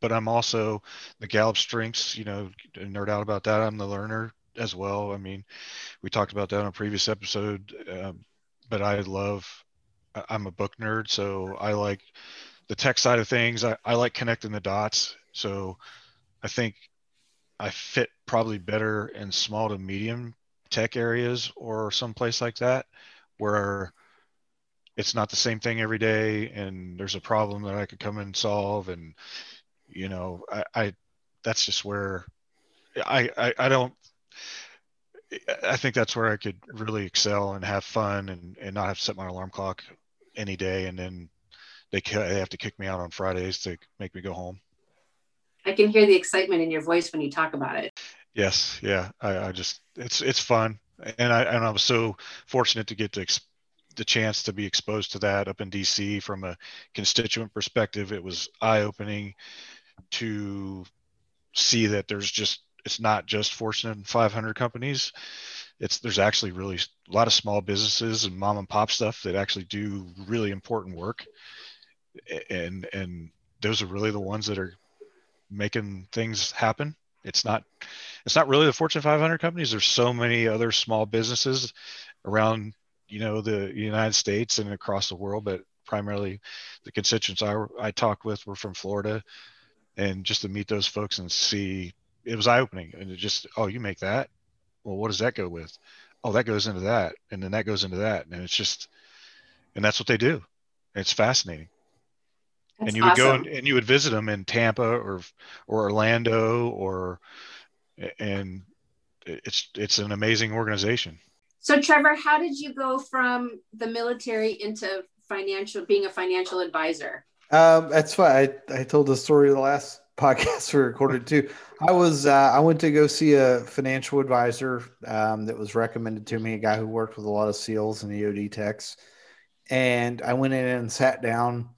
[SPEAKER 2] But I'm also the Gallup strengths, you know, nerd out about that. I'm the learner as well. I mean, we talked about that on a previous episode. Um, but I love, I'm a book nerd, so I like the tech side of things. I, I like connecting the dots. So I think I fit probably better in small to medium tech areas or someplace like that where it's not the same thing every day and there's a problem that i could come and solve and you know i, I that's just where I, I i don't i think that's where i could really excel and have fun and and not have to set my alarm clock any day. And then they, they have to kick me out on fridays to make me go home.
[SPEAKER 3] I can hear the excitement in your voice when you talk about it.
[SPEAKER 2] Yes. Yeah. I, I just it's it's fun. And i and i was so fortunate to get to the chance to be exposed to that up in DC from a constituent perspective, it was eye opening to see that there's just it's not just Fortune 500 companies. It's there's actually really a lot of small businesses and mom and pop stuff that actually do really important work, and and those are really the ones that are making things happen. It's not it's not really the Fortune 500 companies. There's so many other small businesses around you know the United States and across the world, but primarily the constituents I, I talked with were from Florida, and just to meet those folks and see it was eye opening. And it just oh you make that, well what does that go with? Oh that goes into that, and then that goes into that, and it's just and that's what they do. It's fascinating. That's and you would awesome. go and, and you would visit them in Tampa or or Orlando or and it's it's an amazing organization.
[SPEAKER 3] So, Trevor, how did you go from the military into financial, being a financial advisor?
[SPEAKER 1] Um, that's why I, I told the story the last podcast we recorded too. *laughs* I was uh, I went to go see a financial advisor um, that was recommended to me, a guy who worked with a lot of SEALs and EOD techs, and I went in and sat down,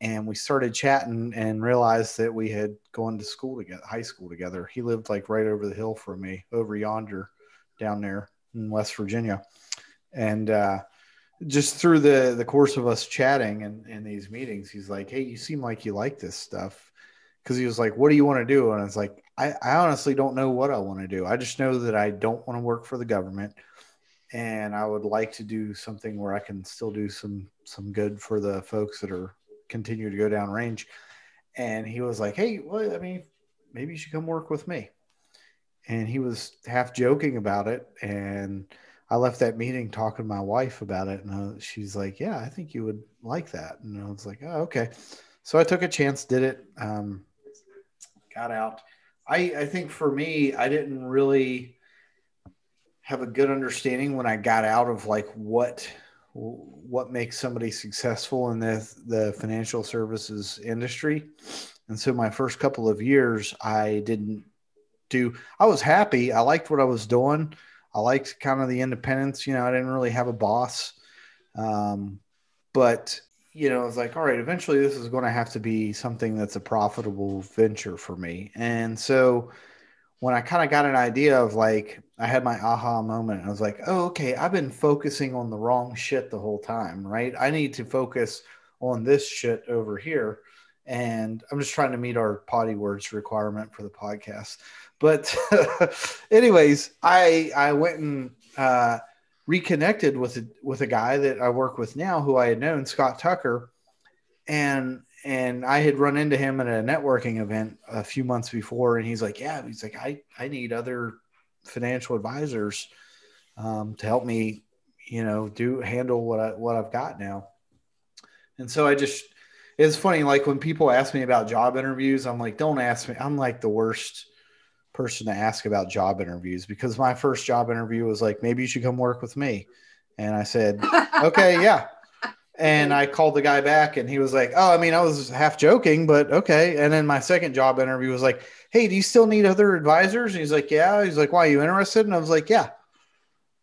[SPEAKER 1] and we started chatting and realized that we had gone to school together, high school together. He lived like right over the hill from me, over yonder, down there, in West Virginia, and uh, just through the the course of us chatting and in these meetings, he's like, "Hey, you seem like you like this stuff," because he was like, "What do you want to do?" And it's like, I, I honestly don't know what I want to do. I just know that I don't want to work for the government, and I would like to do something where I can still do some some good for the folks that are continue to go down range. And he was like, "Hey, well, I mean, maybe you should come work with me." and he was half joking about it. And I left that meeting talking to my wife about it, and she's like, "Yeah, I think you would like that." And I was like, "Oh, okay." So I took a chance, did it, um, got out. I I think for me, I didn't really have a good understanding when I got out of like what what makes somebody successful in the the financial services industry. And so my first couple of years, I didn't do. I was happy. I liked what I was doing. I liked kind of the independence. You know, I didn't really have a boss, um, but you know, I was like, all right, eventually this is going to have to be something that's a profitable venture for me. And so when I kind of got an idea of like, I had my aha moment. I was like, oh, okay, I've been focusing on the wrong shit the whole time, right? I need to focus on this shit over here. And I'm just trying to meet our potty words requirement for the podcast. But, *laughs* anyways, I I went and uh, reconnected with a, with a guy that I work with now, who I had known, Scott Tucker, and and I had run into him at a networking event a few months before, and he's like, "Yeah," he's like, "I I need other financial advisors um, to help me, you know, do handle what I what I've got now." And so I just it's funny, like when people ask me about job interviews, I'm like, "Don't ask me." I'm like the worst person to ask about job interviews because my first job interview was like, "Maybe you should come work with me," and I said, *laughs* "Okay, yeah." And I called the guy back and he was like, Oh, I mean, I was half joking, but okay. And then my second job interview was like, Hey, do you still need other advisors? And he's like, Yeah. He's like, Why are you interested? And I was like, Yeah.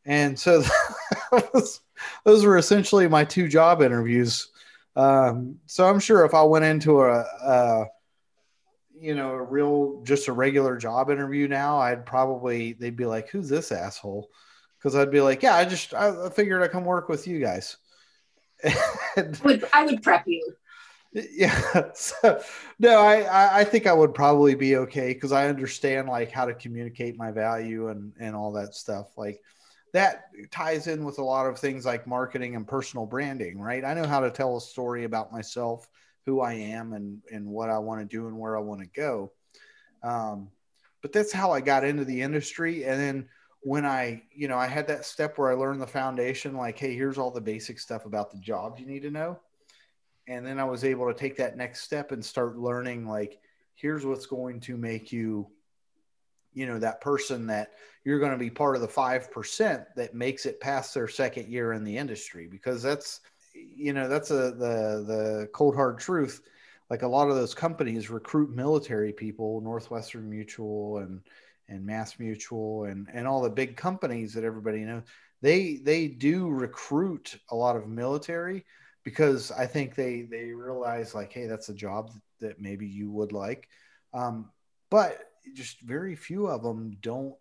[SPEAKER 1] And so *laughs* was, those were essentially my two job interviews. Um, so I'm sure if I went into a, a, you know, a real, just a regular job interview now, I'd probably, they'd be like, Who's this asshole? Because I'd be like, Yeah, I just, I figured I'd come work with you guys. *laughs*
[SPEAKER 3] I would I would prep you. *laughs*
[SPEAKER 1] Yeah. So, no, I, I think I would probably be okay because I understand like how to communicate my value and and all that stuff. Like that ties in with a lot of things like marketing and personal branding, right? I know how to tell a story about myself, who I am, and and what I want to do and where I want to go. Um, but that's how I got into the industry, and then when I, you know, I had that step where I learned the foundation, like, hey, here's all the basic stuff about the job you need to know. And then I was able to take that next step and start learning, like, here's what's going to make you, you know, that person that you're going to be part of the 5% that makes it past their second year in the industry. Because that's, you know, that's a, the, the cold hard truth. Like a lot of those companies recruit military people, Northwestern Mutual and, and Mass Mutual and and all the big companies that everybody knows, they they do recruit a lot of military because I think they they realize like, hey, that's a job that maybe you would like, um, but just very few of them don't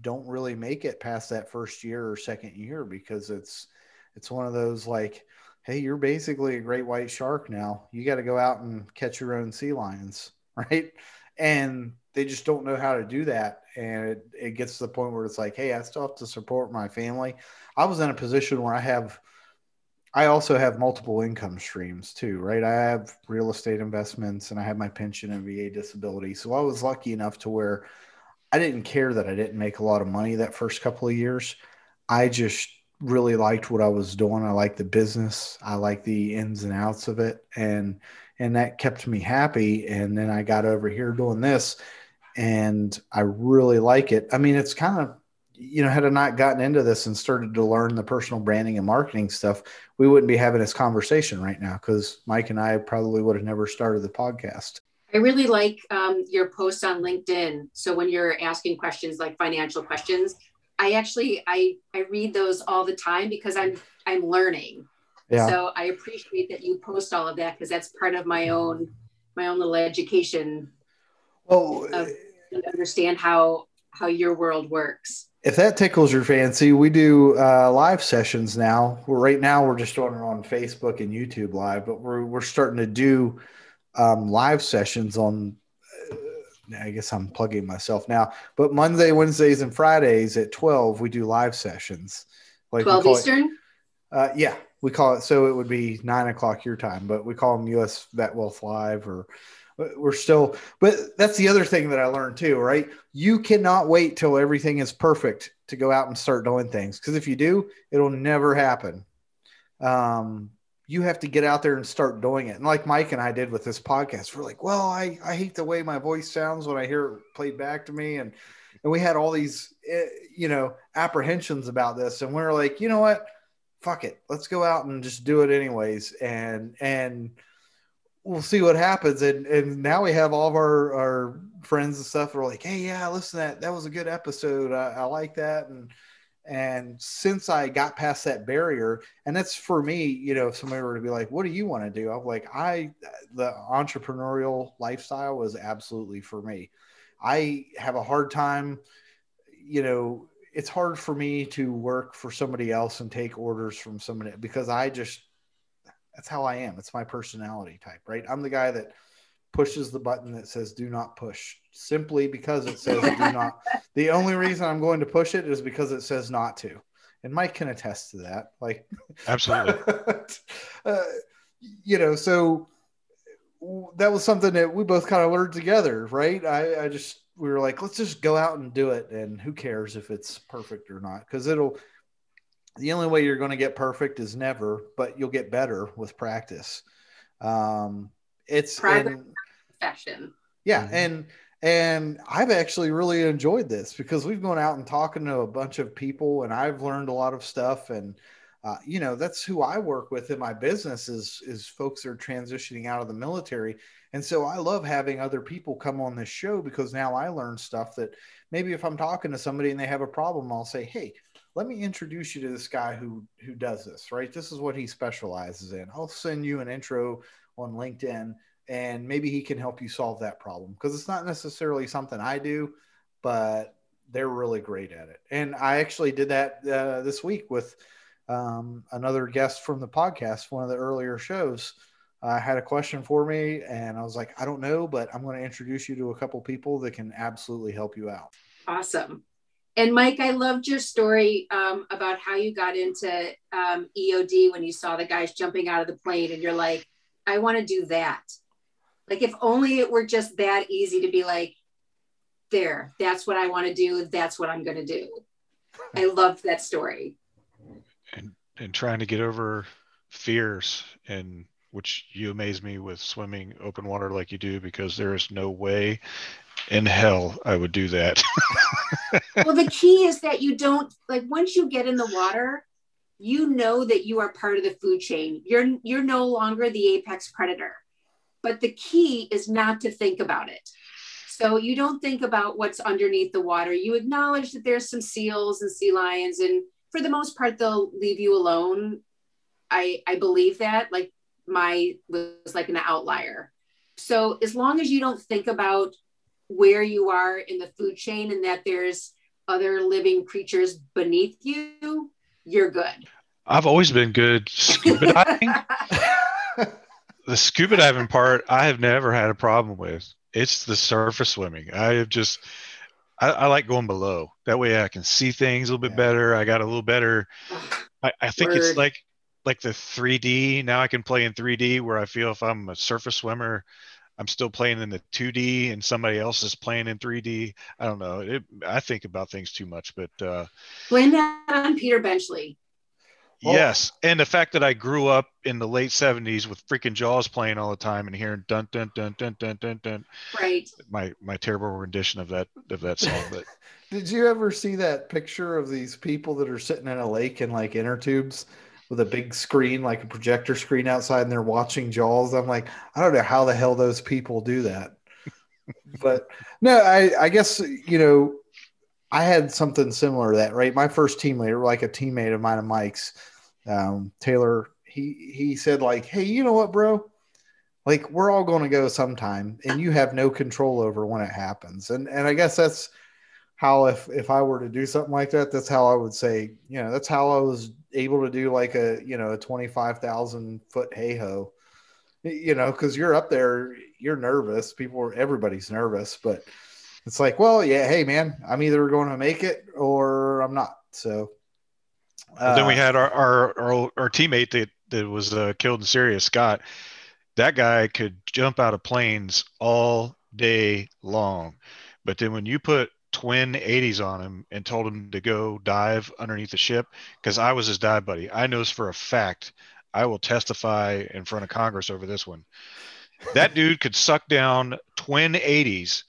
[SPEAKER 1] don't really make it past that first year or second year because it's it's one of those like hey you're basically a great white shark now. You got to go out and catch your own sea lions *laughs* right? And they just don't know how to do that. And it, it gets to the point where it's like hey i still have to support my family. I was in a position where i have i also have multiple income streams too right? I have real estate investments and i have my pension and va disability. So i was lucky enough to where i didn't care that i didn't make a lot of money that first couple of years. I just really liked what i was doing i liked the business i liked the ins and outs of it and and that kept me happy and then i got over here doing this and I really like it. I mean, it's kind of you know, had I not gotten into this and started to learn the personal branding and marketing stuff, we wouldn't be having this conversation right now because Mike and I probably would have never started the podcast.
[SPEAKER 3] I really like um, your posts on LinkedIn. So when you're asking questions like financial questions, I actually I I read those all the time because I'm I'm learning. Yeah. So I appreciate that you post all of that because that's part of my own my own little education
[SPEAKER 1] well,
[SPEAKER 3] of, understand how how your world works.
[SPEAKER 1] If that tickles your fancy, we do uh, live sessions now. Right now, we're just doing it on Facebook and YouTube Live, but we're we're starting to do um, live sessions on. I guess I'm plugging myself now, but Monday, Wednesdays, and Fridays at 12, we do live sessions.
[SPEAKER 3] Like 12 Eastern. It,
[SPEAKER 1] uh, yeah, we call it so it would be nine o'clock your time, but we call them US Vet Wealth Live or we're still, but that's the other thing that I learned too, right? You cannot wait till everything is perfect to go out and start doing things. Cause if you do, it'll never happen. Um, you have to get out there and start doing it. And like Mike and I did with this podcast, we're like, well, I, I hate the way my voice sounds when I hear it played back to me. And, and we had all these, eh, you know, apprehensions about this. And we are like, you know what? Fuck it. Let's go out and just do it anyways. And, and we'll see what happens. And, and now we have all of our, our friends and stuff. We're like, Hey, yeah, listen, that, that was a good episode. I, I like that. And, and since I got past that barrier, and that's for me, you know, if somebody were to be like, what do you want to do? I'm like, I, the entrepreneurial lifestyle was absolutely for me. I have a hard time, you know, it's hard for me to work for somebody else and take orders from somebody because I just, that's how I am. It's my personality type, right? I'm the guy that pushes the button that says do not push simply because it says do not. *laughs* The only reason I'm going to push it is because it says not to. And Mike can attest to that. Like,
[SPEAKER 2] absolutely. *laughs*
[SPEAKER 1] uh, you know, so that was something that we both kind of learned together, right? I, I just, we were like, let's just go out and do it. And who cares if it's perfect or not? Because it'll, the only way you're going to get perfect is never, but you'll get better with practice. Um, it's, and,
[SPEAKER 3] fashion.
[SPEAKER 1] Yeah, mm-hmm. and and I've actually really enjoyed this because we've gone out and talking to a bunch of people, and I've learned a lot of stuff. And uh, you know, that's who I work with in my business is is folks that are transitioning out of the military. And so I love having other people come on this show because now I learn stuff that maybe if I'm talking to somebody and they have a problem, I'll say, hey, let me introduce you to this guy who who does this right this is what he specializes in i'll send you an intro on linkedin and maybe he can help you solve that problem because it's not necessarily something I do, but they're really great at it. And I actually did that uh, this week with um, another guest from the podcast, one of the earlier shows. Uh, had a question for me, and I was like, I don't know, but I'm going to introduce you to a couple people that can absolutely help you out.
[SPEAKER 3] Awesome. And Mike, I loved your story um, about how you got into um, EOD when you saw the guys jumping out of the plane, and you're like, I want to do that. Like if only it were just that easy to be like, there, that's what I want to do. That's what I'm going to do. I loved that story.
[SPEAKER 2] And and trying to get over fears and which you amaze me with swimming open water like you do because there is no way in hell I would do that. *laughs*
[SPEAKER 3] well, the key is that you don't like once you get in the water, you know that you are part of the food chain. You're you're no longer the apex predator. But the key is not to think about it. So you don't think about what's underneath the water. You acknowledge that there's some seals and sea lions, and for the most part, they'll leave you alone. I I believe that. Like my was like an outlier. So as long as you don't think about where you are in the food chain and that there's other living creatures beneath you, you're good.
[SPEAKER 2] I've always been good *laughs* scuba diving. *laughs* the scuba diving part I have never had a problem with. It's the surface swimming. I have just I, I like going below. That way I can see things a little bit yeah. better. I got a little better. I, I think Word. it's like like the 3D. Now I can play in 3D where I feel if I'm a surface swimmer, I'm still playing in the 2D and somebody else is playing in 3D. I don't know. It, I think about things too much, but uh,
[SPEAKER 3] blame that on Peter Benchley. Oh.
[SPEAKER 2] Yes, and the fact that I grew up in the late '70s with freaking Jaws playing all the time and hearing dun dun dun dun dun dun dun.
[SPEAKER 3] Right.
[SPEAKER 2] My my terrible rendition of that of that song, but. *laughs*
[SPEAKER 1] Did you ever see that picture of these people that are sitting in a lake in like inner tubes with a big screen, like a projector screen outside, and they're watching Jaws? I'm like, I don't know how the hell those people do that. *laughs* but no, I I guess you know I had something similar to that, right? My first teammate, like a teammate of mine and Mike's, um, Taylor, he he said like, "Hey, you know what, bro? Like we're all going to go sometime, and you have no control over when it happens." And and I guess that's how if if I were to do something like that, that's how I would say, you know, that's how I was able to do like a you know a twenty five thousand foot HAHO, you know, because you're up there, you're nervous. People, everybody's nervous, but it's like, well, yeah, hey man, I'm either going to make it or I'm not. So
[SPEAKER 2] uh, then we uh, had our, our, our our teammate that that was uh, killed in Syria, Scott. that guy could jump out of planes all day long. But then when you put twin 80s on him and told him to go dive underneath the ship, because I was his dive buddy, I know for a fact I will testify in front of Congress over this one. That dude could suck down twin 80s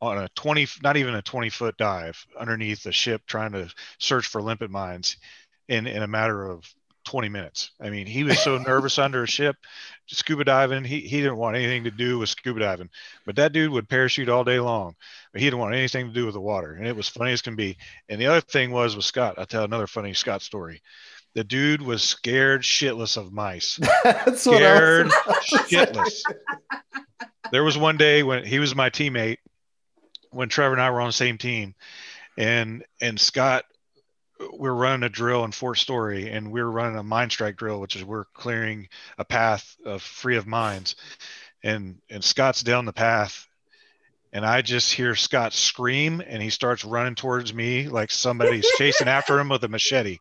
[SPEAKER 2] on a 20, not even a 20 foot dive underneath the ship trying to search for limpet mines in, in a matter of 20 minutes. I mean, he was so nervous *laughs* under a ship, scuba diving. He, he didn't want anything to do with scuba diving, but that dude would parachute all day long, but he didn't want anything to do with the water. And it was funny as can be. And the other thing was with Scott, I'll tell another funny Scott story. The dude was scared shitless of mice. *laughs*
[SPEAKER 1] That's
[SPEAKER 2] scared shitless. there was one day when he was my teammate when Trevor and I were on the same team, and and Scott, we are running a drill in Fort Story, and we are running a mine strike drill, which is we're clearing a path of free of mines, and and Scott's down the path, and I just hear Scott scream, and he starts running towards me like somebody's chasing after him with a machete,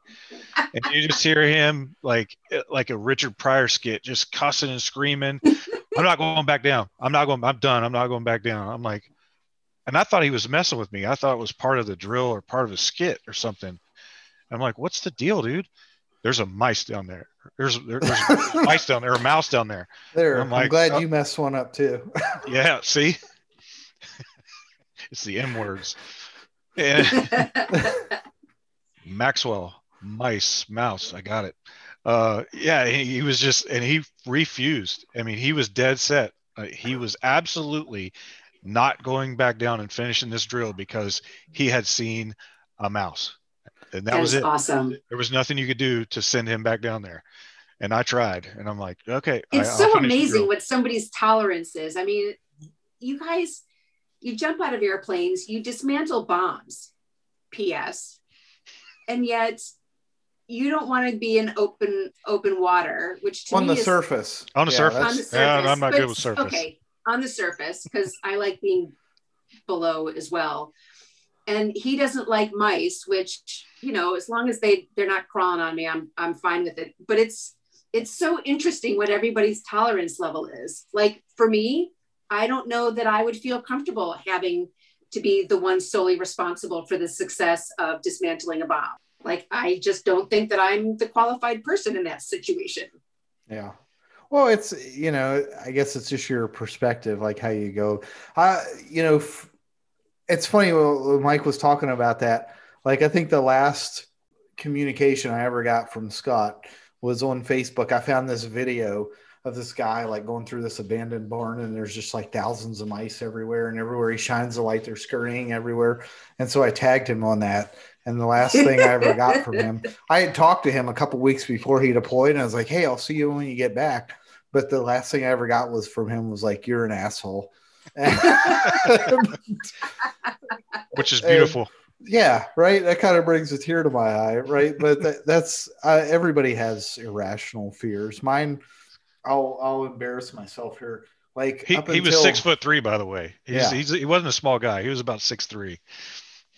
[SPEAKER 2] and you just hear him like like a Richard Pryor skit, just cussing and screaming. I'm not going back down. I'm not going. I'm done. I'm not going back down. I'm like, and I thought he was messing with me. I thought it was part of the drill or part of a skit or something. I'm like, what's the deal, dude? There's a mice down there. There's there, there's *laughs* mice down there, a mouse down there.
[SPEAKER 1] There. I'm, I'm glad oh. you messed one up too. *laughs* *laughs*
[SPEAKER 2] yeah. See, it's the M words. Maxwell, mice, mouse. I got it. Uh, yeah, he, he, was just, and he refused. I mean, he was dead set. Uh, he was absolutely not going back down and finishing this drill because he had seen a mouse. And that, that was it.
[SPEAKER 3] Awesome.
[SPEAKER 2] There was nothing you could do to send him back down there. And I tried, and I'm like, okay.
[SPEAKER 3] It's I, so amazing what somebody's tolerance is. I mean, you guys, you jump out of airplanes, you dismantle bombs, P.S. And yet you don't want to be in open open water, which
[SPEAKER 1] on the is, surface.
[SPEAKER 2] On the yeah, surface. On the surface. Yeah, I'm not good with surface.
[SPEAKER 3] Okay on the surface because I like being below as well. And he doesn't like mice, which you know, as long as they they're not crawling on me, I'm I'm fine with it. But it's it's so interesting what everybody's tolerance level is. Like for me, I don't know that I would feel comfortable having to be the one solely responsible for the success of dismantling a bomb. Like I just don't think that I'm the qualified person in that situation.
[SPEAKER 1] Yeah. Well, it's you know, I guess it's just your perspective, like how you go. I, you know, f- it's funny. When Mike was talking about that. Like, I think the last communication I ever got from Scott was on Facebook. I found this video of this guy like going through this abandoned barn, and there's just like thousands of mice everywhere, and everywhere he shines the light, they're scurrying everywhere. And so I tagged him on that. And the last thing I ever got from him, *laughs* I had talked to him a couple weeks before he deployed, and I was like, "Hey, I'll see you when you get back." But the last thing I ever got was from him was like, "You're an asshole," *laughs*
[SPEAKER 2] which is beautiful.
[SPEAKER 1] And, yeah, right. That kind of brings a tear to my eye, right? But that, that's uh, everybody has irrational fears. Mine, I'll I'll embarrass myself here. Like
[SPEAKER 2] he, until, he was six foot three, by the way. He's, yeah. he's he wasn't a small guy. He was about six three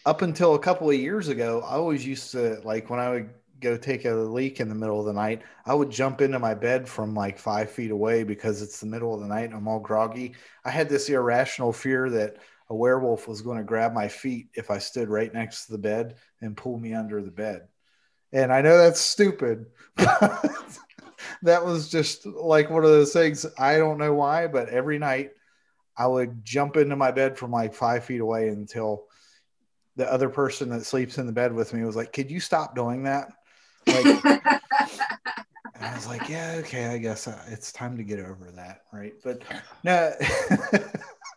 [SPEAKER 1] up until a couple of years ago, I always used to like when I would go take a leak in the middle of the night, I would jump into my bed from like five feet away because it's the middle of the night and I'm all groggy. I had this irrational fear that a werewolf was going to grab my feet if I stood right next to the bed and pull me under the bed. And I know that's stupid, *laughs* but that was just like one of those things. I don't know why, but every night I would jump into my bed from like five feet away until the other person that sleeps in the bed with me was like, Could you stop doing that? Like, *laughs* I was like, yeah, okay, I guess uh, it's time to get over that, right? But *laughs* no.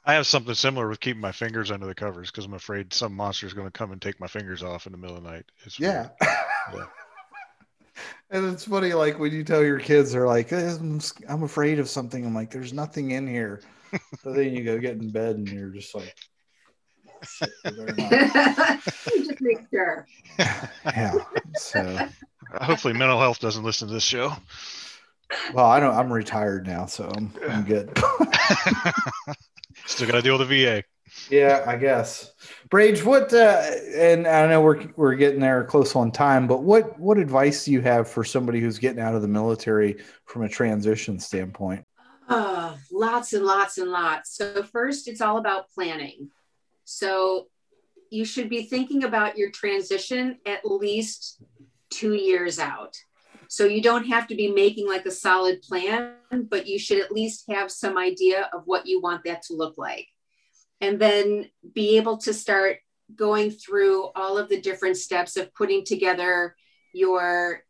[SPEAKER 2] I have something similar with keeping my fingers under the covers because I'm afraid some monster is going to come and take my fingers off in the middle of the night.
[SPEAKER 1] It's yeah. yeah. *laughs* and it's funny, like when you tell your kids, they're like, I'm afraid of something. I'm like, there's nothing in here. but then you go get in bed and you're just like, *laughs*
[SPEAKER 3] just make sure. *laughs*
[SPEAKER 1] Yeah. So
[SPEAKER 2] hopefully mental health doesn't listen to this show.
[SPEAKER 1] Well, I don't I'm retired now, so I'm, I'm good. *laughs*
[SPEAKER 2] Still gotta deal with the VA.
[SPEAKER 1] Yeah, I guess. Brage, what uh, and I know we're we're getting there close on time, but what what advice do you have for somebody who's getting out of the military from a transition standpoint?
[SPEAKER 3] Oh, lots and lots and lots. So, first, it's all about planning. So, you should be thinking about your transition at least two years out. So, you don't have to be making like a solid plan, but you should at least have some idea of what you want that to look like. And then be able to start going through all of the different steps of putting together your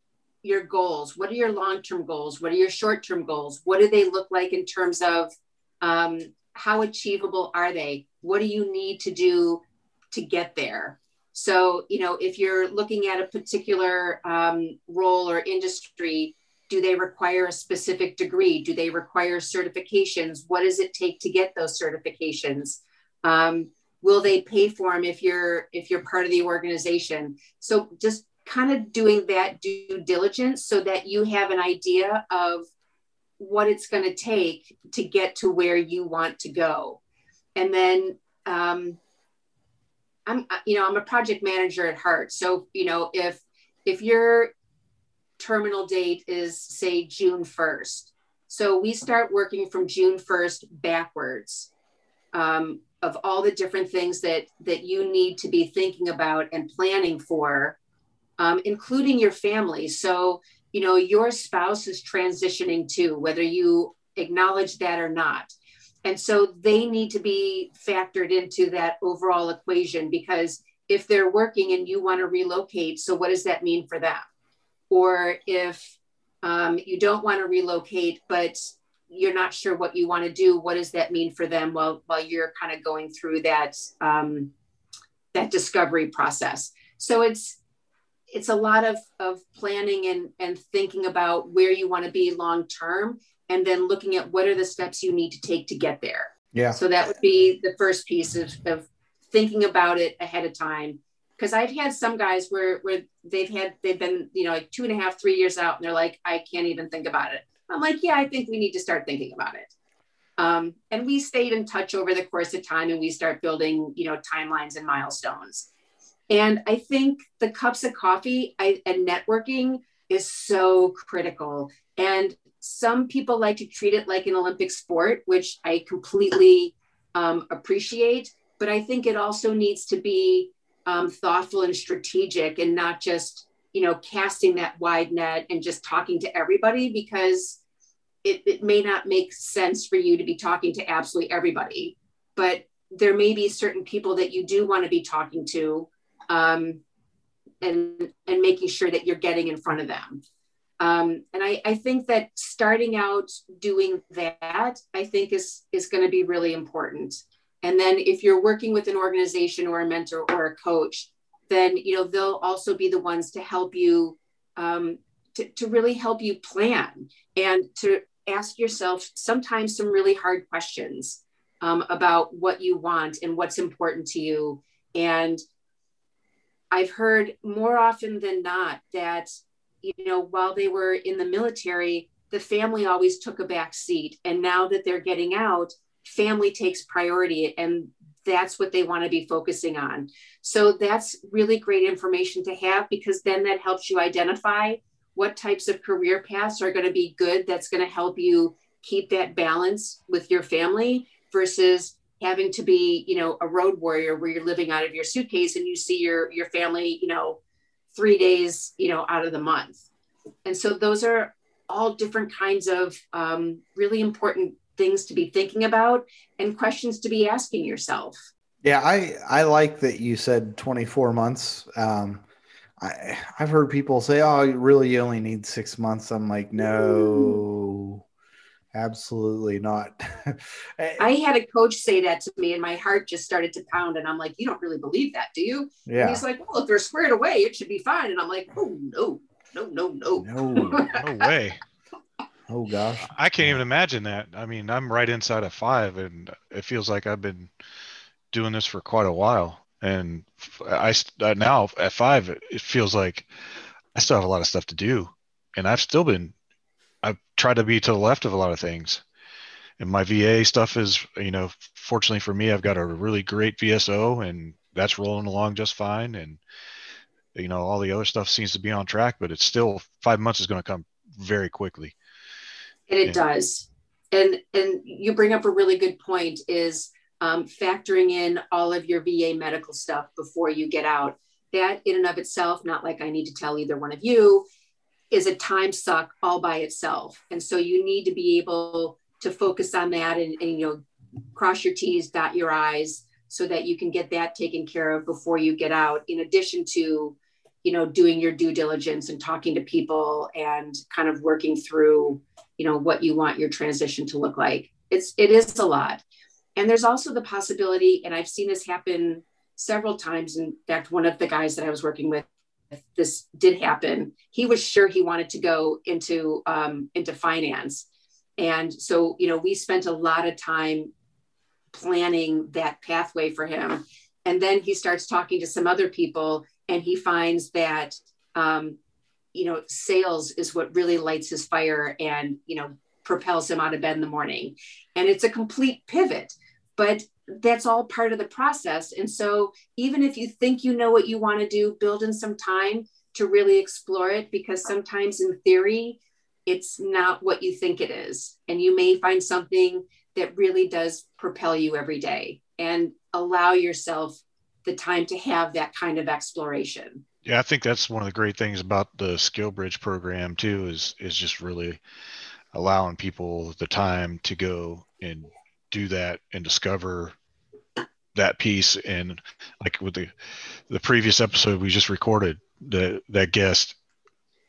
[SPEAKER 3] your goals what are your long-term goals what are your short-term goals what do they look like in terms of um, how achievable are they? What do you need to do to get there? So you know if you're looking at a particular um, role or industry do they require a specific degree? Do they require certifications? What does it take to get those certifications? Um, will they pay for them if you're if you're part of the organization? So just kind of doing that due diligence so that you have an idea of what it's going to take to get to where you want to go. And then um, i'm you know i'm a project manager at heart. So you know if if your terminal date is say june 1st so we start working from june 1st backwards um, of all the different things that that you need to be thinking about and planning for um, including your family. So you know your spouse is transitioning too whether you acknowledge that or not. And so they need to be factored into that overall equation because if they're working and you want to relocate so what does that mean for them? Or if um, you don't want to relocate but you're not sure what you want to do what does that mean for them while while you're kind of going through that um, that discovery process? So it's it's a lot of of planning and and thinking about where you want to be long term and then looking at what are the steps you need to take to get there
[SPEAKER 1] yeah
[SPEAKER 3] so that would be the first piece of, of thinking about it ahead of time because I've had some guys where where they've had they've been you know like two and a half three years out and they're like I can't even think about it I'm like, yeah, I think we need to start thinking about it. Um, and we stayed in touch over the course of time and we start building, you know, timelines and milestones. And I think the cups of coffee I, and networking is so critical. And some people like to treat it like an Olympic sport, which I completely um, appreciate. But I think it also needs to be um, thoughtful and strategic and not just, you know, casting that wide net and just talking to everybody because it, it may not make sense for you to be talking to absolutely everybody, but there may be certain people that you do want to be talking to um, and, and making sure that you're getting in front of them. Um, and I, I think that starting out doing that, I think is, is going to be really important. And then if you're working with an organization or a mentor or a coach, then, you know, they'll also be the ones to help you um, to, to really help you plan and to ask yourself sometimes some really hard questions um, about what you want and what's important to you. And I've heard more often than not that, you know, while they were in the military, the family always took a back seat. And now that they're getting out, family takes priority and that's what they want to be focusing on. So that's really great information to have because then that helps you identify what types of career paths are going to be good that's going to help you keep that balance with your family versus having to be you know a road warrior where you're living out of your suitcase and you see your your family you know three days you know out of the month. And so those are all different kinds of um, really important things to be thinking about and questions to be asking yourself.
[SPEAKER 1] Yeah i i like that you said 24 months. Um, I, I've heard people say, "Oh, really you only need six months." I'm like, no, absolutely not. *laughs*
[SPEAKER 3] I had a coach say that to me, and my heart just started to pound. And I'm like, "You don't really believe that, do you?"
[SPEAKER 1] Yeah.
[SPEAKER 3] And he's like, "Well, if they're squared away, it should be fine." And I'm like, "Oh no, no, no, no,
[SPEAKER 1] no, *laughs*
[SPEAKER 2] no way."
[SPEAKER 1] Oh gosh,
[SPEAKER 2] I can't even imagine that. I mean, I'm right inside of five, and it feels like I've been doing this for quite a while and I uh, now at five, it feels like I still have a lot of stuff to do, and I've still been. I've tried to be to the left of a lot of things, and my VA stuff is, you know, fortunately for me, I've got a really great VSO, and that's rolling along just fine, and you know, all the other stuff seems to be on track, but it's still five months is going to come very quickly.
[SPEAKER 3] And it does. and and you bring up a really good point is um, factoring in all of your va medical stuff before you get out that in and of itself not like i need to tell either one of you is a time suck all by itself. And so you need to be able to focus on that and, and you know cross your t's dot your i's so that you can get that taken care of before you get out in addition to you know doing your due diligence and talking to people and kind of working through you know what you want your transition to look like. It's it is a lot. And there's also the possibility and i've seen this happen several times. In fact one of the guys that i was working with this did happen he was sure he wanted to go into um, into finance. And so you know we spent a lot of time planning that pathway for him. And then he starts talking to some other people and he finds that um, you know sales is what really lights his fire and you know propels him out of bed in the morning. And it's a complete pivot but that's all part of the process and so even if you think you know what you want to do build in some time to really explore it because sometimes in theory it's not what you think it is and you may find something that really does propel you every day and allow yourself the time to have that kind of exploration.
[SPEAKER 2] Yeah, I think that's one of the great things about the Skill Bridge program too is is just really allowing people the time to go and do that and discover that piece and like with the the previous episode we just recorded the that guest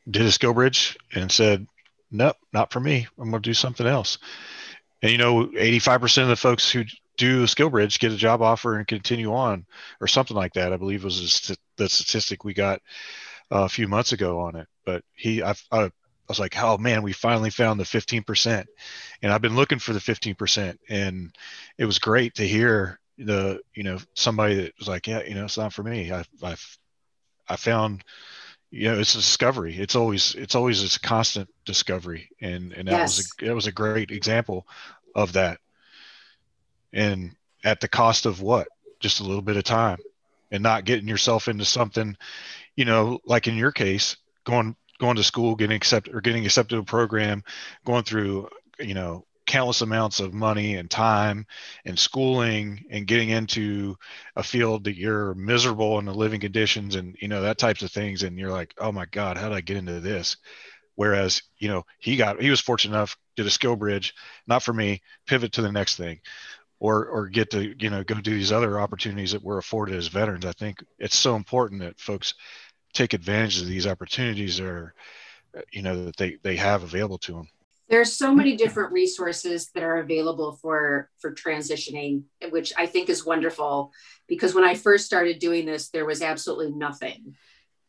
[SPEAKER 2] did a skill bridge and said nope not for me. I'm going to do something else. And you know 85% of the folks who do a skill bridge get a job offer and continue on or something like that i believe was the statistic we got uh, a few months ago on it. But he I, I, was like oh man we finally found the 15% and i've been looking for the 15% and it was great to hear the you know somebody that was like yeah you know it's not for me. I i i found you know it's a discovery. It's always it's always it's a constant discovery. And and that yes. was a, that was a great example of that. And at the cost of what? Just a little bit of time. And not getting yourself into something you know like in your case going going to school getting accepted or getting accepted to a program going through you know countless amounts of money and time and schooling and getting into a field that you're miserable in the living conditions and you know that types of things and you're like oh my god how did i get into this whereas you know he got he was fortunate enough did a skill bridge not for me pivot to the next thing or or get to you know go do these other opportunities that we're afforded as veterans. I think it's so important that folks take advantage of these opportunities or uh, you know that they they have available to them.
[SPEAKER 3] There's so many different resources that are available for for transitioning, which I think is wonderful because when I first started doing this, there was absolutely nothing,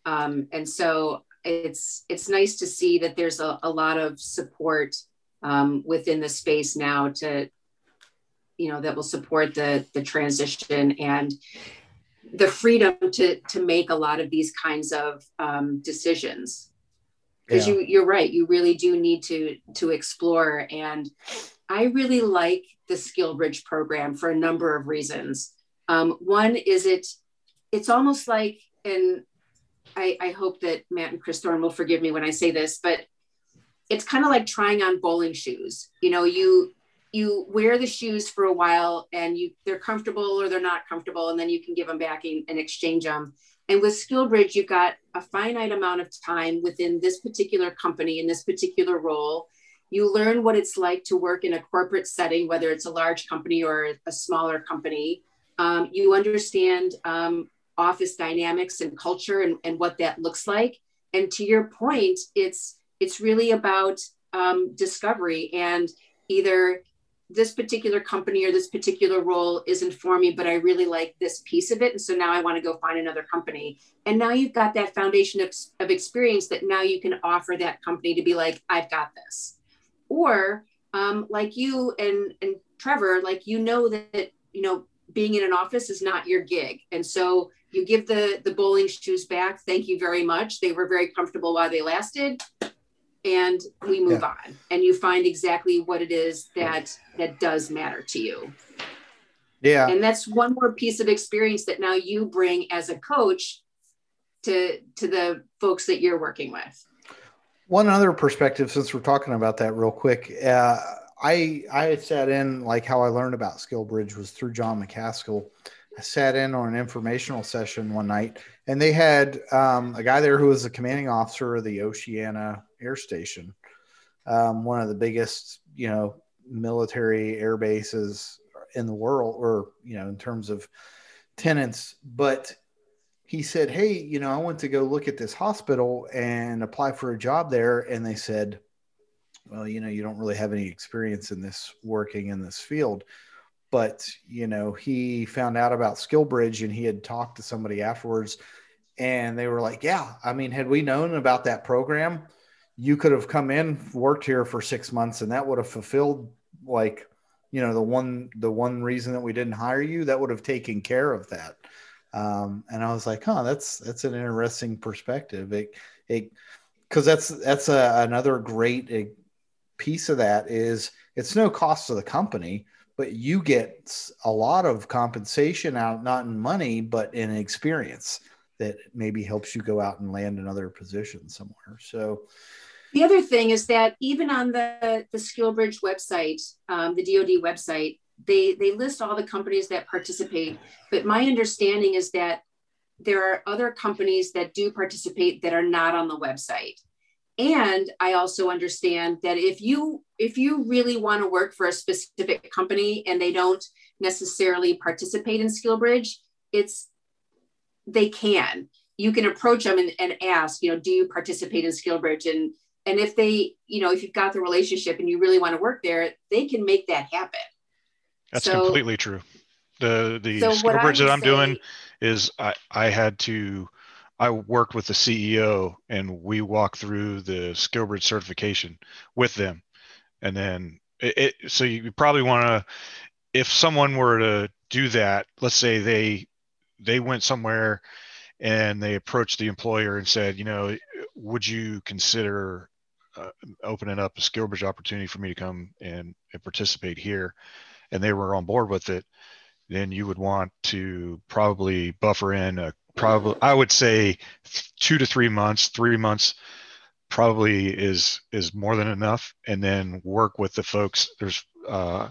[SPEAKER 3] um, and so it's it's nice to see that there's a, a lot of support um, within the space now to you know that will support the the transition and the freedom to to make a lot of these kinds of um, decisions because yeah. you you're right you really do need to to explore and i really like the skill bridge program for a number of reasons. Um, one is it it's almost like and I, I hope that matt and chris thorne will forgive me when i say this but it's kind of like trying on bowling shoes. You know you you wear the shoes for a while and you they're comfortable or they're not comfortable and then you can give them back and, and exchange them and with skillbridge you've got a finite amount of time within this particular company in this particular role. You learn what it's like to work in a corporate setting whether it's a large company or a smaller company. Um, you understand um, office dynamics and culture and, and what that looks like. And to your point it's it's really about um, discovery and either this particular company or this particular role isn't for me, but I really like this piece of it. And so now I want to go find another company. And now you've got that foundation of, of experience that now you can offer that company to be like, I've got this. Or um, like you and, and Trevor, like, you know that, you know, being in an office is not your gig. And so you give the, the bowling shoes back. Thank you very much. They were very comfortable while they lasted and we move yeah. on and you find exactly what it is that that does matter to you
[SPEAKER 1] yeah
[SPEAKER 3] and that's one more piece of experience that now you bring as a coach to to the folks that you're working with
[SPEAKER 1] one other perspective since we're talking about that real quick uh, I I sat in like how I learned about SkillBridge was through John McCaskill. I sat in on an informational session one night, and they had um, a guy there who was the commanding officer of the Oceana Air Station, um, one of the biggest, you know, military air bases in the world, or you know, in terms of tenants. But he said, "Hey, you know, I went to go look at this hospital and apply for a job there, and they said." well, you know, you don't really have any experience in this working in this field. But, you know, he found out about SkillBridge and he had talked to somebody afterwards and they were like, yeah, I mean, had we known about that program, you could have come in, worked here for six months, and that would have fulfilled like, you know, the one the one reason that we didn't hire you, that would have taken care of that. Um, and I was like, huh, that's that's an interesting perspective. It it because that's that's a, another great piece of that is it's no cost to the company, but you get a lot of compensation out, not in money, but in experience that maybe helps you go out and land another position somewhere. So,
[SPEAKER 3] the other thing is that even on the the SkillBridge website, um, the DoD website, they they list all the companies that participate. But my understanding is that there are other companies that do participate that are not on the website. And i also understand that if you if you really want to work for a specific company and they don't necessarily participate in skillbridge it's they can. You can approach them and, and ask you know do you participate in skillbridge? And and if they you know if you've got the relationship and you really want to work there they can make that happen
[SPEAKER 2] that's so, completely true the the so skillbridge that i'm say, doing is i i had to I worked with the CEO and we walked through the SkillBridge certification with them. And then it, it so you probably want to, if someone were to do that, let's say they, they went somewhere and they approached the employer and said, you know, would you consider uh, opening up a SkillBridge opportunity for me to come and, and participate here? And they were on board with it. Then you would want to probably buffer in a probably I would say two to three months, three months probably is is more than enough, and then work with the folks. There's uh,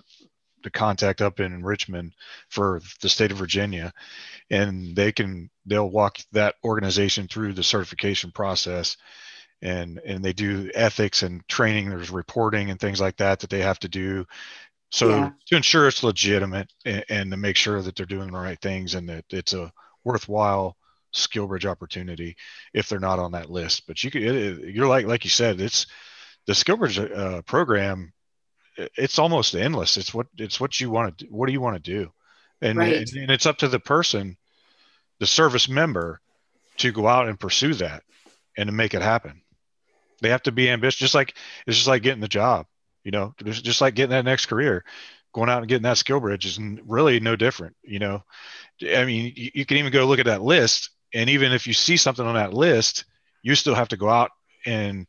[SPEAKER 2] the contact up in Richmond for the state of Virginia, and they can they'll walk that organization through the certification process. And, and they do ethics and training. There's reporting and things like that that they have to do. So yeah. to ensure it's legitimate and, and, to make sure that they're doing the right things and that it's a worthwhile SkillBridge opportunity if they're not on that list. But you could, it, you're like, like you said, it's the SkillBridge uh, program. It's almost endless. It's what, it's what you want to do. What do you want to do? And, right. and, and it's up to the person, the service member to go out and pursue that and to make it happen. They have to be ambitious, just like it's just like getting the job, you know, just, just like getting that next career going out and getting that skill bridge is really no different. You know, I mean, you, you, can even go look at that list, and even if you see something on that list, you still have to go out and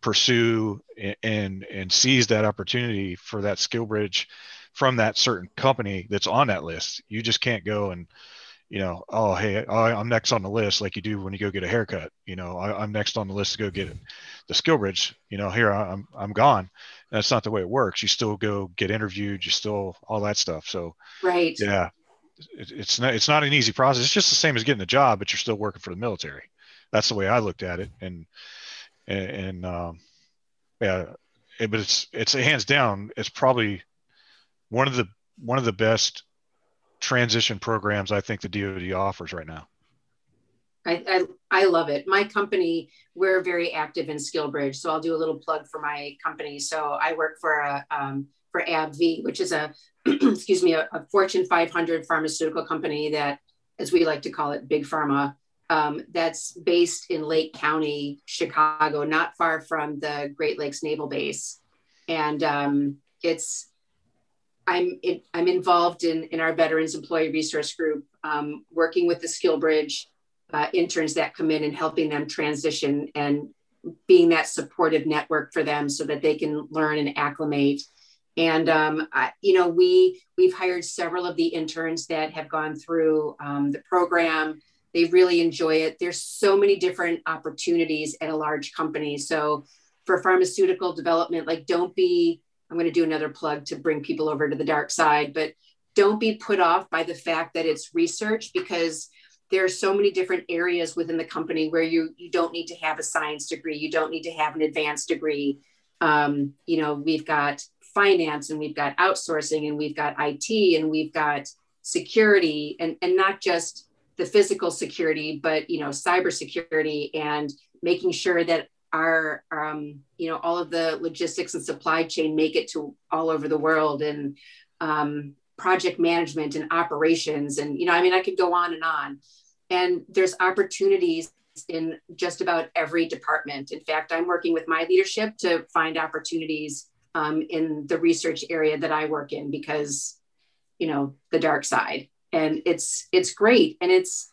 [SPEAKER 2] pursue and and, and seize that opportunity for that skill bridge from that certain company that's on that list. You just can't go and you know, oh hey, I'm next on the list, like you do when you go get a haircut. You know, I, am next on the list to go get the skill bridge. You know, here I'm I'm gone that's not the way it works. You still go get interviewed, you still all that stuff. So
[SPEAKER 3] right,
[SPEAKER 2] yeah, it, it's not it's not an easy process. It's just the same as getting a job, but you're still working for the military. That's the way I looked at it, and and, and um, yeah, it, but it's it's hands down. It's probably one of the one of the best transition programs I think the DoD offers right now.
[SPEAKER 3] I, I, I, love it. My company, we're very active in SkillBridge. So I'll do a little plug for my company. So I work for a, um, for AbbVie, which is a, *clears throat* excuse me, a, a, Fortune 500 pharmaceutical company that, as we like to call it, big pharma. Um, that's based in Lake County, Chicago, not far from the Great Lakes Naval Base, and um, it's I'm it, I'm involved in in our Veterans Employee Resource Group, um, working with the SkillBridge uh, interns that come in and helping them transition and being that supportive network for them so that they can learn and acclimate. And um, I, you know we we've hired several of the interns that have gone through um, the program. They really enjoy it. There's so many different opportunities at a large company. So for pharmaceutical development like don't be I'm going to do another plug to bring people over to the dark side, but don't be put off by the fact that it's research because there are so many different areas within the company where you you don't need to have a science degree you don't need to have an advanced degree. Um, you know we've got finance and we've got outsourcing and we've got it and we've got security and and not just the physical security but you know cybersecurity and making sure that our um, you know all of the logistics and supply chain make it to all over the world and um, project management and operations and you know i mean i could go on and on. And there's opportunities in just about every department. In fact i'm working with my leadership to find opportunities um, in the research area that i work in because you know the dark side. And it's it's great. And it's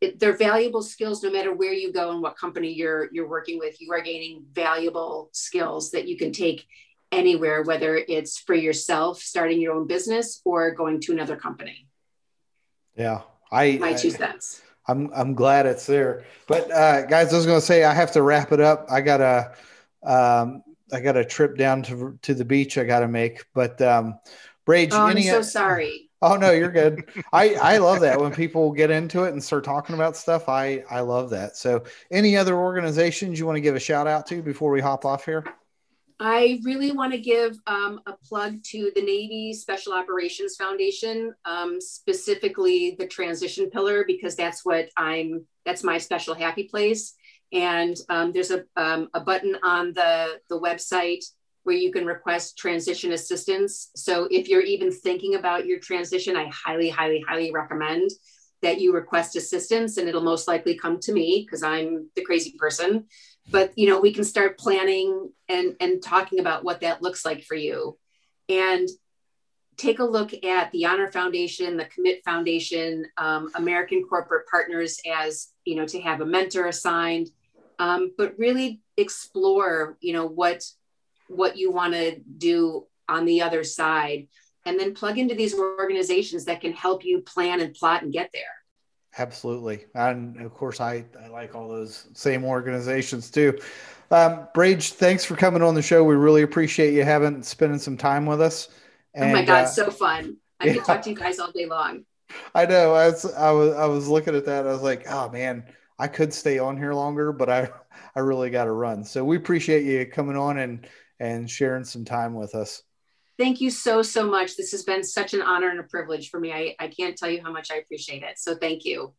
[SPEAKER 3] it, they're valuable skills no matter where you go and what company you're you're working with. You are gaining valuable skills that you can take anywhere whether it's for yourself starting your own business or going to another company.
[SPEAKER 1] Yeah i
[SPEAKER 3] my two cents
[SPEAKER 1] i'm i'm glad it's there. But uh guys i was going to say i have to wrap it up. I got a um i got a trip down to to the beach i got to make. But um Brage,
[SPEAKER 3] oh, i'm so sorry
[SPEAKER 1] Oh no, you're good. I I love that when people get into it and start talking about stuff. I I love that. So, any other organizations you want to give a shout out to before we hop off here?
[SPEAKER 3] I really want to give um, a plug to the Navy Special Operations Foundation, um, specifically the transition pillar, because that's what I'm. That's my special happy place. And um, there's a um, a button on the the website where you can request transition assistance. So if you're even thinking about your transition, I highly, highly, highly recommend that you request assistance and it'll most likely come to me because I'm the crazy person. But you know, we can start planning and and talking about what that looks like for you. And take a look at the Honor Foundation, the Commit Foundation, um, American Corporate Partners as you know to have a mentor assigned, um, but really explore you know what what you want to do on the other side and then plug into these organizations that can help you plan and plot and get there.
[SPEAKER 1] Absolutely. And of course i, I like all those same organizations too. Um, Brage, thanks for coming on the show. We really appreciate you having spending some time with us.
[SPEAKER 3] And, oh my god uh, so fun. I yeah. could talk to you guys all day long. *laughs*
[SPEAKER 1] I know. I was, I was i was looking at that. I was like oh man i could stay on here longer but i i really got to run. So we appreciate you coming on and and sharing some time with us.
[SPEAKER 3] Thank you so, so much. This has been such an honor and a privilege for me. I, I can't tell you how much I appreciate it. So thank you.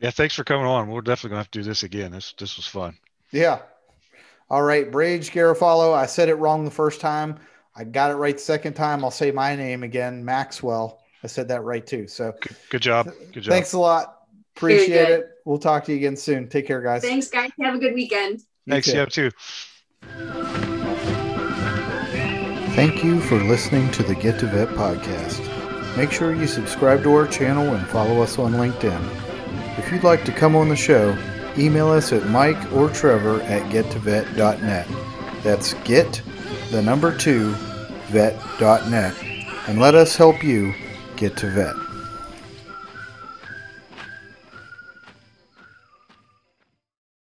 [SPEAKER 2] Yeah, thanks for coming on. We're definitely going to have to do this again. This, this was fun.
[SPEAKER 1] Yeah. All right, Brage Garofalo. I said it wrong the first time. I got it right the second time. I'll say my name again, Maxwell. I said that right too. So
[SPEAKER 2] good, good job. Good job.
[SPEAKER 1] Thanks a lot. Appreciate it. We'll talk to you again soon. Take care, guys.
[SPEAKER 3] Thanks, guys. Have a good weekend.
[SPEAKER 2] You Thanks. Too. You too.
[SPEAKER 1] Thank you for listening to the Get to Vet podcast. Make sure you subscribe to our channel and follow us on LinkedIn. If you'd like to come on the show, email us at mike or trevor at gettovet.net. That's get, the number two, vet.net, and let us help you get to vet.